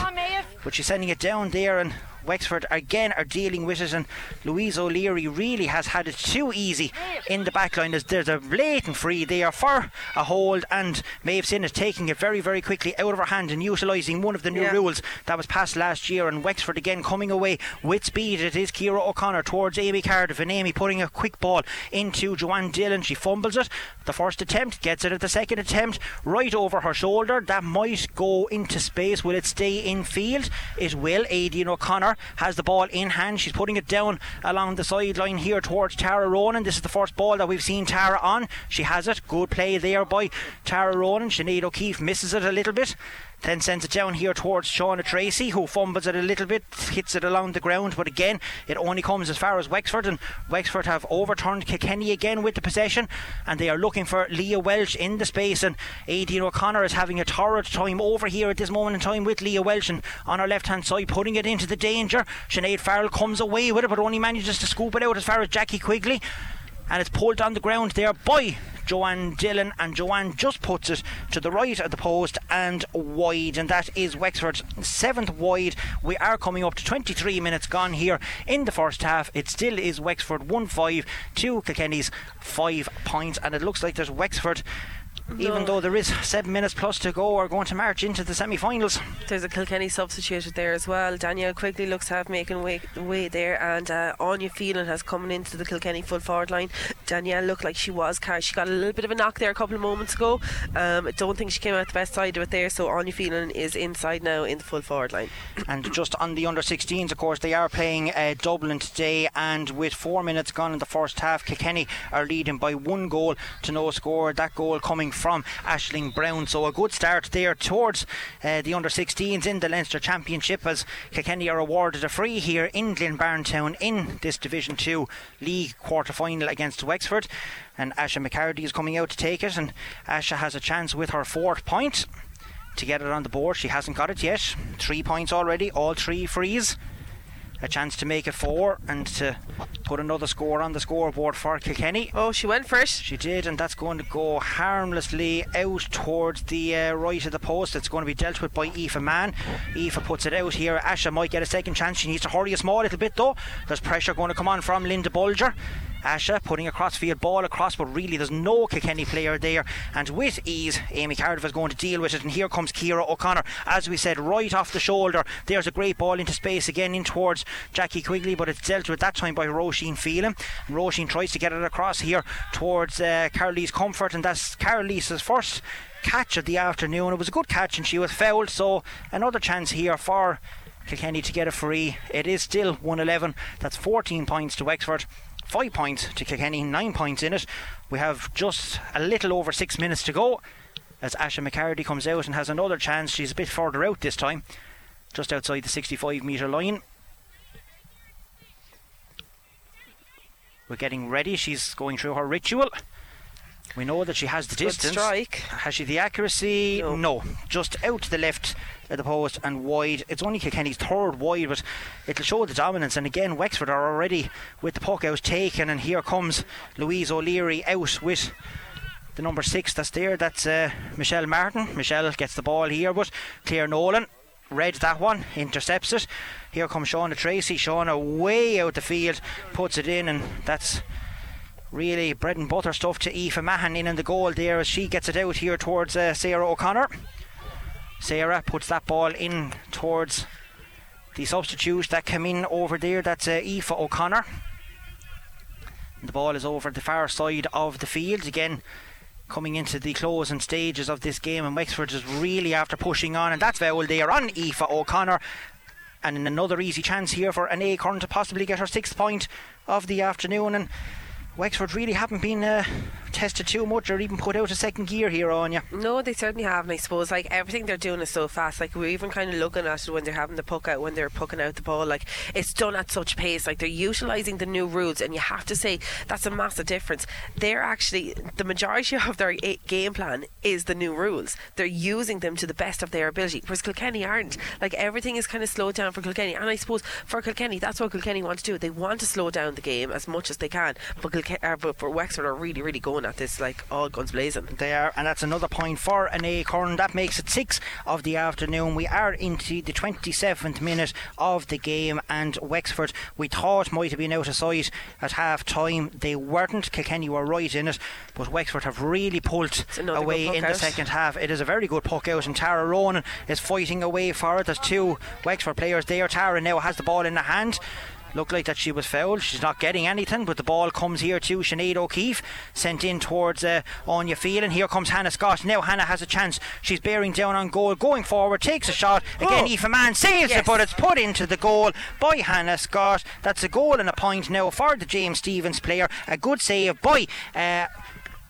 but she's sending it down there and Wexford again are dealing with it, and Louise O'Leary really has had it too easy in the back line. There's, there's a blatant free there for a hold, and Maeve Sin is taking it very, very quickly out of her hand and utilising one of the new Yeah. rules that was passed last year. And Wexford again coming away with speed. It is Kira O'Connor towards Amy Cardiff, and Amy putting a quick ball into Joanne Dillon. She fumbles it. The first attempt gets it at the second attempt, right over her shoulder. That might go into space. Will it stay in field? It will. Aidan O'Connor has the ball in hand. She's putting it down along the sideline here towards Tara Ronan. This is the first ball that we've seen Tara on. She has it. Good play there by Tara Ronan. Sinead O'Keefe misses it a little bit. Then sends it down here towards Shauna Tracy, who fumbles it a little bit, hits it along the ground. But again, it only comes as far as Wexford, and Wexford have overturned Kilkenny again with the possession, and they are looking for Leah Welch in the space. And Aidan O'Connor is having a torrid time over here at this moment in time with Leah Welch, and on her left hand side, putting it into the danger. Sinead Farrell comes away with it, but only manages to scoop it out as far as Jackie Quigley and it's pulled on the ground there by Joanne Dillon, and Joanne just puts it to the right of the post and wide, and that is Wexford's seventh wide. We are coming up to 23 minutes gone here in the first half. It still is Wexford 1 5 to Kilkenny's 5 points, and it looks like there's Wexford. Even though there is seven minutes plus to go, are going to march into the semi-finals. There's a Kilkenny substituted there as well. Danielle Quigley looks to have making way, way there, and uh, Anya Phelan has coming into the Kilkenny full forward line. Danielle looked like she was car- she got a little bit of a knock there a couple of moments ago. Um, I don't think she came out the best side of it there, so Anya Phelan is inside now in the full forward line. And just on the under 16s, of course, they are playing uh, Dublin today. And with four minutes gone in the first half, Kilkenny are leading by one goal to no score. That goal coming from Ashling Brown. So a good start there towards uh, the under 16s in the Leinster Championship as Kilkenny are awarded a free here in Glynn-Barntown in this Division 2 League quarter final against Wexford. And Asha McCarty is coming out to take it. And Asha has a chance with her fourth point to get it on the board. She hasn't got it yet. Three points already, all three frees. A chance to make it four and to put another score on the scoreboard for Kilkenny. Oh, she went first. She did, and that's going to go harmlessly out towards the uh, right of the post. It's going to be dealt with by Aoife Mann. Aoife puts it out here. Asha might get a second chance. She needs to hurry a small little bit though. There's pressure going to come on from Linda Bulger. Asha putting a crossfield ball across, but really there's no Kilkenny player there. And with ease, Amy Cardiff is going to deal with it. And here comes Kira O'Connor, as we said, right off the shoulder. There's a great ball into space again in towards Jackie Quigley, but it's dealt with that time by Roisin Phelan. Roisin tries to get it across here towards uh, Carolise Comfort, and that's Carolise's first catch of the afternoon. It was a good catch, and she was fouled, so another chance here for Kilkenny to get a free. It is still 111. That's 14 points to Wexford. Five points to Kilkenny, nine points in it. We have just a little over six minutes to go as Asha McCarty comes out and has another chance. She's a bit further out this time, just outside the 65 metre line. We're getting ready. She's going through her ritual. We know that she has the Good distance. strike. Has she the accuracy? No. Just out to the left of the post and wide. It's only Kilkenny's third wide, but it'll show the dominance. And again, Wexford are already with the puck out taken. And here comes Louise O'Leary out with the number six that's there. That's uh, Michelle Martin. Michelle gets the ball here, but Claire Nolan read that one, intercepts it. Here comes Shauna Tracy. Shauna way out the field, puts it in, and that's really bread and butter stuff to Aoife Mahan in in the goal there as she gets it out here towards uh, Sarah O'Connor. Sarah puts that ball in towards the substitute that came in over there. That's uh, Aoife O'Connor. The ball is over the far side of the field again. Coming into the closing stages of this game, and Wexford is really after pushing on, and that's foul there on Aoife O'Connor. And another easy chance here for Áine Curran to possibly get her sixth point of the afternoon. And Wexford really haven't been uh, tested too much or even put out a second gear here on you. No, they certainly haven't. I suppose like everything they're doing is so fast. Like we're even kind of looking at it when they're having the puck out, when they're pucking out the ball. Like it's done at such pace. Like they're utilising the new rules, and you have to say that's a massive difference. They're actually the majority <laughs> of their game plan is the new rules. They're using them to the best of their ability, whereas Kilkenny aren't. Like everything is kind of slowed down for Kilkenny, and I suppose for Kilkenny that's what Kilkenny want to do. They want to slow down the game as much as they can, but Kilkenny, uh, but for Wexford are really, really going at this like all guns blazing. They are, and that's another point for Áine Curran. That makes it six of the afternoon. We are into the 27th minute of the game, and Wexford we thought might have been out of sight at half time. They weren't. Kilkenny were right in it, but Wexford have really pulled away in the out. second half. It is a very good puck out, and Tara Ronan is fighting away for it. There's two Wexford players there. Tara now has the ball in the hand. Looked like that she was fouled. She's not getting anything, but the ball comes here to Sinead O'Keefe, sent in towards uh, Anya Phelan. Here comes Hannah Scott. Now Hannah has a chance. She's bearing down on goal, going forward, takes a shot. Again, Oh. Aoife Mann saves Yes. it, but it's put into the goal by Hannah Scott. That's a goal and a point now for the James Stephens player. A good save by. Uh,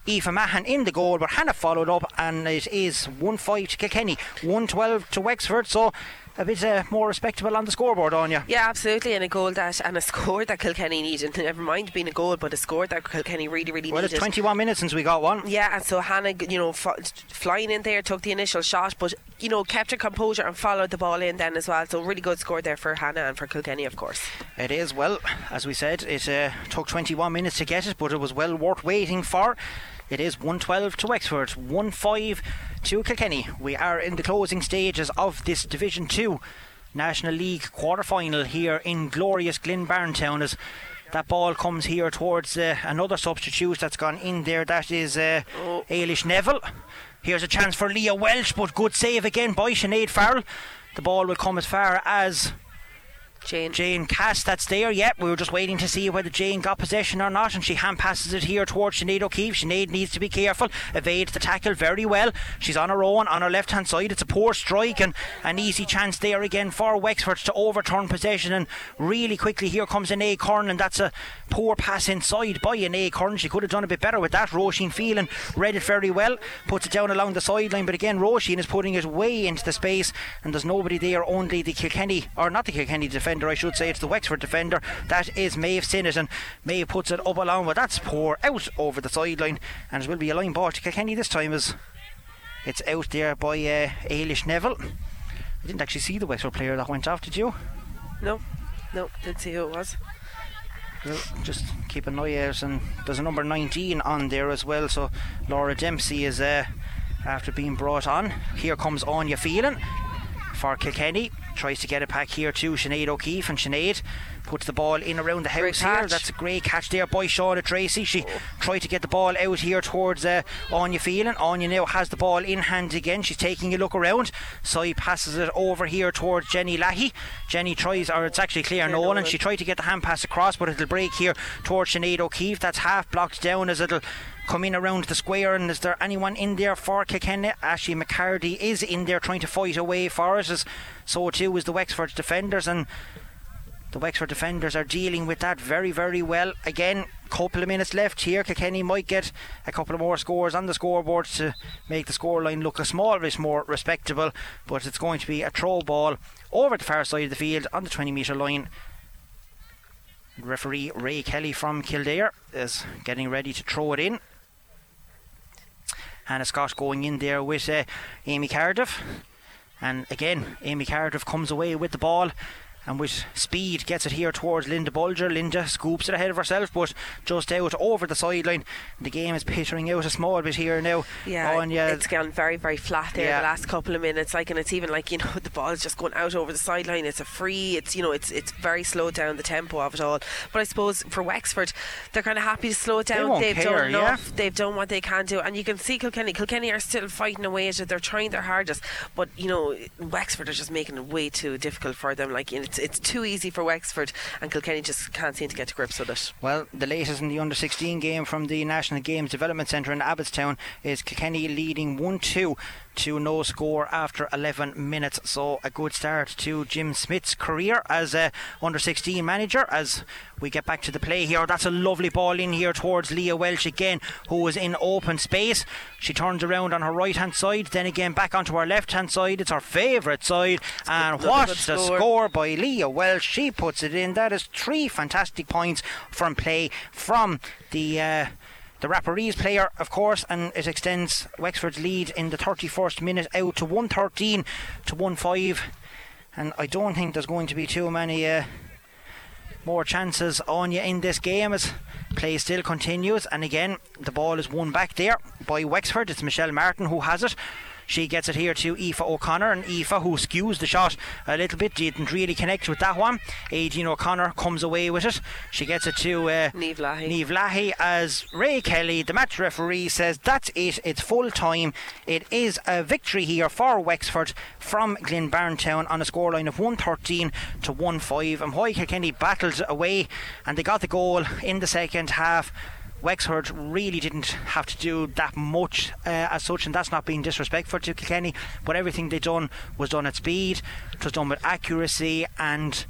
Aoife Mahan in the goal, but Hannah followed up, and it is 1 5 to Kilkenny, 1 12 to Wexford. So a bit uh, more respectable on the scoreboard on you. Yeah, absolutely, and a goal that and a <laughs> score that Kilkenny needed. Never mind being a goal, but a score that Kilkenny really, really Well, needed. it's 21 minutes since we got one. Yeah, and so Hannah, you know, f- flying in there, took the initial shot, but you know, kept her composure and followed the ball in then as well. So really good score there for Hannah and for Kilkenny, of course. It is, well, as we said, it uh, took 21 minutes to get it, but it was well worth waiting for. It is 112 to Wexford, 1 5 to Kilkenny. We are in the closing stages of this Division 2 National League quarter final here in glorious Glynn-Barntown as that ball comes here towards uh, another substitute that's gone in there. That is uh, Ailish Neville. Here's a chance for Leah Welsh, but good save again by Sinead Farrell. The ball will come as far as Jane. Jane Cass, that's there. Yep, we were just waiting to see whether Jane got possession or not, and she hand passes it here towards Sinead O'Keefe. Sinead needs to be careful, evades the tackle very well. She's on her own on her left hand side. It's a poor strike and an easy chance there again for Wexford to overturn possession. And really quickly, here comes Áine Curran, and that's a poor pass inside by Áine Curran. She could have done a bit better with that. Roisin Phelan read it very well, puts it down along the sideline, but again, Roisin is putting it way into the space, and there's nobody there, only the Kilkenny, or not the Kilkenny defender, I should say, it's the Wexford defender. That is Maeve Sinnott, and Maeve puts it up along, but that's poor out over the sideline, and it will be a line ball to Kilkenny this time as it's out there by uh, Ailish Neville. I didn't actually see the Wexford player that went off, did you? No, no, didn't see who it was. Well, just keep an eye out, and there's a number 19 on there as well. So Laura Dempsey is uh, after being brought on. Here comes Anya Phelan for Kilkenny. Tries to get it back here to Sinead O'Keefe, and Sinead puts the ball in around the house here. That's a great catch there by Shauna Tracy. She tried to get the ball out here towards uh, Anya Phelan. Anya now has the ball in hand again. She's taking a look around. So he passes it over here towards Jenny Lahey. Jenny tries, or it's actually Claire Claire Nolan. Nolan. She tried to get the hand pass across, but it'll break here towards Sinead O'Keefe. That's half blocked down as it'll come in around the square. And is there anyone in there for Kilkenny? Ashley McCarty is in there trying to fight away for. As so too is the Wexford defenders. And the Wexford defenders are dealing with that very, very well. Again, couple of minutes left here. Kilkenny might get a couple of more scores on the scoreboard to make the scoreline look a small bit more respectable. But it's going to be a throw ball over the far side of the field on the 20 metre line. Referee Ray Kelly from Kildare is getting ready to throw it in. Hannah Scott going in there with uh, Amy Cardiff. And again, Amy Cardiff comes away with the ball and with speed gets it here towards Linda Bulger. Linda scoops it ahead of herself, but just out over the sideline. The game is petering out a small bit here now. Yeah, Anya, it's gone very, very flat there Yeah. the last couple of minutes. Like, and it's even like you <laughs> know the ball is just going out over the sideline. It's a free. It's you know it's it's very slowed down the tempo of it all. But I suppose for Wexford, they're kind of happy to slow it down. They've care, done yeah. enough. They've done what they can do, and you can see Kilkenny. Kilkenny are still fighting away at it. They're trying their hardest, but you know Wexford are just making it way too difficult for them. Like it's it's too easy for Wexford, and Kilkenny just can't seem to get to grips with it. Well, the latest in the under 16 game from the National Games Development Centre in Abbotstown is Kilkenny leading 1 2 to no score after 11 minutes. So, a good start to Jim Smith's career as a under 16 manager. As we get back to the play here, that's a lovely ball in here towards Leah Welsh again, who is in open space. She turns around on her right hand side, then again back onto her left hand side. It's her favourite side. And another what the score. score by Leah Welsh. She puts it in. That is three fantastic points from play from the. Uh, the Rapparees player, of course, and it extends Wexford's lead in the 31st minute out to 113 to 1 5. And I don't think there's going to be too many uh, more chances on you in this game as play still continues. And again, the ball is won back there by Wexford. It's Michelle Martin who has it. She gets it here to Aoife O'Connor, and Aoife, who skews the shot a little bit, didn't really connect with that one. Aideen O'Connor comes away with it. She gets it to uh, Niamh Lahey. Niamh Lahey as Ray Kelly, the match referee, says that's it. It's full time. It is a victory here for Wexford from Glynn-Barntown on a scoreline of 113 to 1 5. And Hoy Kilkenny battled away and they got the goal in the second half. Wexford really didn't have to do that much uh, as such, and that's not being disrespectful to Kilkenny. But everything they done was done at speed, it was done with accuracy, and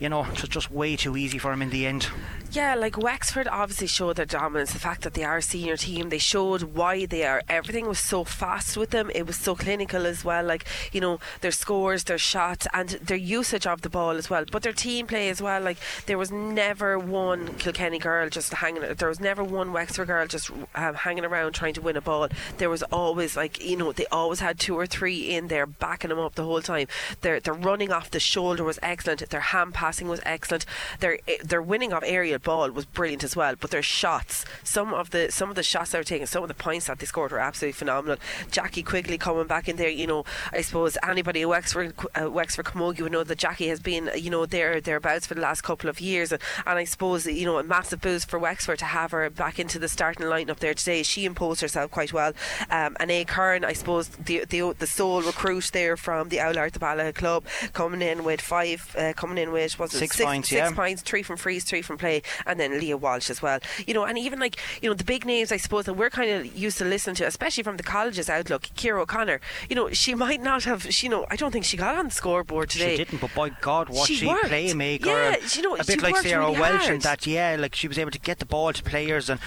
you know, it was just way too easy for them in the end. Yeah, like Wexford obviously showed their dominance. The fact that they are a senior team, they showed why they are. Everything was so fast with them. It was so clinical as well. Like you know, their scores, their shots, and their usage of the ball as well. But their team play as well. Like there was never one Kilkenny girl just hanging. There was never one Wexford girl just um, hanging around trying to win a ball. There was always like you know they always had two or three in there backing them up the whole time. Their their running off the shoulder was excellent. Their hand passing was excellent. Their their winning of aerial ball was brilliant as well. But their shots, some of the some of the shots they were taking, some of the points that they scored were absolutely phenomenal. Jackie Quigley coming back in there. You know, I suppose anybody at Wexford uh, Wexford Camogie would know that Jackie has been you know there thereabouts for the last couple of years, and, and I suppose you know a massive boost for Wexford to have her back into the starting lineup there today. She imposed herself quite well. Um, and Áine Curran, I suppose the the the sole recruit there from the Oulart the Ballagh Club coming in with five, uh, coming in with was Six six points, six yeah. points, three from freeze, three from play, and then Leah Walsh as well. You know, and even like you know the big names, I suppose that we're kind of used to listen to, especially from the college's outlook. Kira O'Connor, you know, she might not have, she, you know, I don't think she got on the scoreboard today. She didn't, but by God, was She she, worked. playmaker? Yeah, and you know, a bit like Sarah really Welsh hard. and that. Yeah, like she was able to get the ball to players, and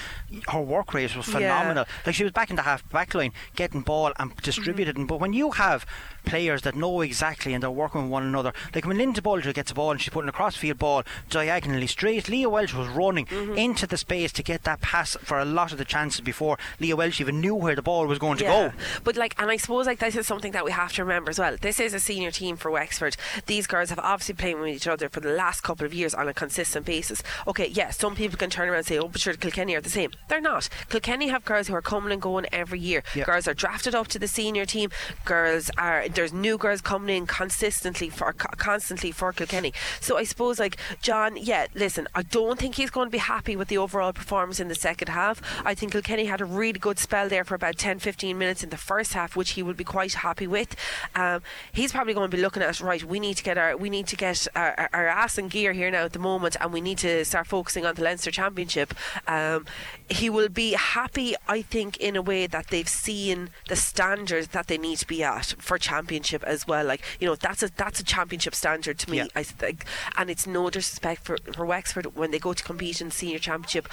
her work rate was phenomenal. Like she was back in the half back line, getting ball and distributed. Mm-hmm. But when you have players that know exactly and they're working with one another, like when Linda Bulger gets a ball and she's putting a crossfield ball diagonally straight. Leah Welsh was running Mm-hmm. into the space to get that pass for a lot of the chances before Leah Welsh even knew where the ball was going to Yeah. go. But like, and I suppose like this is something that we have to remember as well. This is a senior team for Wexford. These girls have obviously played with each other for the last couple of years on a consistent basis. Okay, yeah, some people can turn around and say, "Oh, but sure, Kilkenny are the same." They're not. Kilkenny have girls who are coming and going every year. Yeah. Girls are drafted up to the senior team. Girls are there's new girls coming in consistently for constantly for Kilkenny. So I suppose like John, yeah, listen, I don't think he's going to be happy with the overall performance in the second half. I think Kilkenny had a really good spell there for about 10 15 minutes in the first half which he will be quite happy with. Um, he's probably going to be looking at right, we need to get our we need to get our, our, our ass in gear here now at the moment and we need to start focusing on the Leinster Championship. Um, he will be happy I think in a way that they've seen the standards that they need to be at for championship as well. Like, you know, that's a that's a championship standard to me. Yeah. I think and it's no disrespect for, for Wexford when they go to compete in senior championship.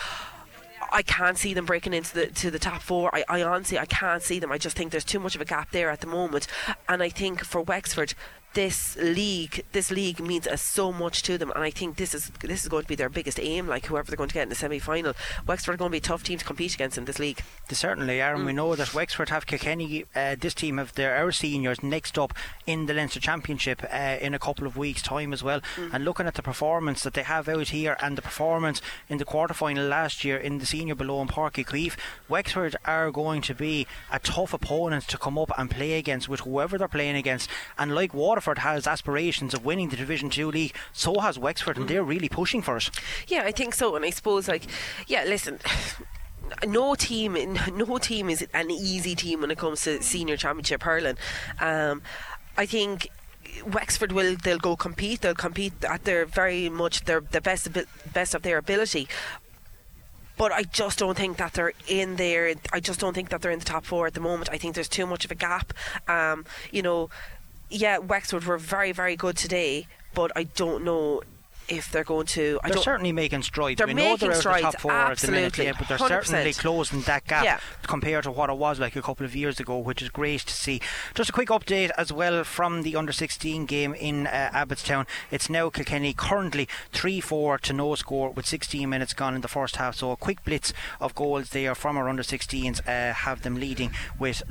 I can't see them breaking into the to the top four. I, I honestly I can't see them. I just think there's too much of a gap there at the moment. And I think for Wexford, this league this league means so much to them and I think this is this is going to be their biggest aim like whoever they're going to get in the semi final Wexford are going to be a tough team to compete against in this league They certainly are, and Mm. we know that Wexford have Kilkenny. Uh, this team have their our seniors next up in the Leinster Championship uh, in a couple of weeks' time as well. Mm. And looking at the performance that they have out here and the performance in the quarter final last year in the senior below in Páirc Uí Chaoimh, Wexford are going to be a tough opponent to come up and play against with whoever they're playing against. And like Waterford has aspirations of winning the Division Two league, so has Wexford, and they're really pushing for it. Yeah, I think so. And I suppose, like, yeah, listen. No team, no team is an easy team when it comes to senior championship hurling. Um, I think Wexford will they'll go compete. They'll compete at their very much their the best best of their ability. But I just don't think that they're in there. I just don't think that they're in the top four at the moment. I think there's too much of a gap. Um, you know, yeah, Wexford were very very good today, but I don't know if they're going to. I They're don't, certainly making strides. They're we know they're making out of the strides, top four at the minute, absolutely, yeah, but they're 100%. certainly closing that gap Yeah. compared to what it was like a couple of years ago, which is great to see. Just a quick update as well from the under 16 game in uh, Abbotstown. It's now Kilkenny currently 3 4 to no score with 16 minutes gone in the first half. So a quick blitz of goals there from our under 16s uh, have them leading with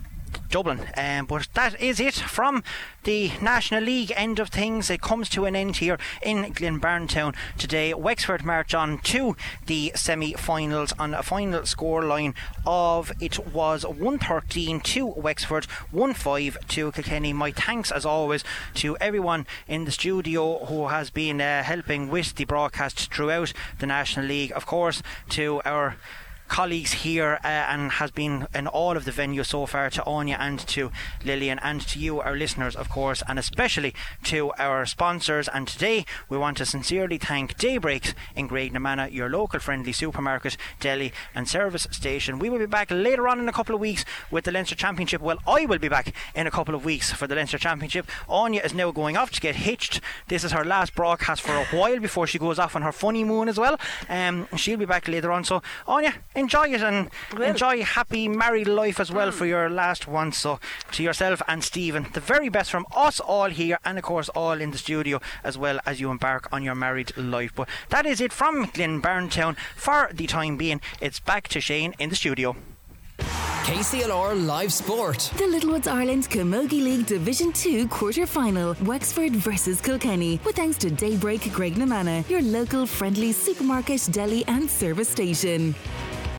Dublin. Um, but that is it from the National League end of things. It comes to an end here in Glynn-Barntown today. Wexford march on to the semi finals on a final score line of it was 113 to Wexford, 1 5 to Kilkenny. My thanks as always to everyone in the studio who has been uh, helping with the broadcast throughout the National League. Of course, to our colleagues here uh, and has been in all of the venues so far to Anya and to Lillian and to you our listeners of course and especially to our sponsors. And today we want to sincerely thank Daybreaks in Graignamanagh your local friendly supermarket deli and service station. We will be back later on in a couple of weeks with the Leinster Championship. Well I will be back in a couple of weeks for the Leinster Championship. Anya is now going off to get hitched. This is her last broadcast for a while before she goes off on her funny moon as well. Um, she'll be back later on. So Anya enjoy it and Will. enjoy happy married life as well mm. for your last one. So to yourself and Stephen, the very best from us all here, and of course all in the studio as well as you embark on your married life. But that is it from Glynn-Barntown for the time being. It's back to Shane in the studio. KCLR Live Sport. The Littlewoods Ireland Camogie League Division 2 quarter final, Wexford versus Kilkenny, with thanks to Daybreak Graignamanagh, your local friendly supermarket, deli, and service station.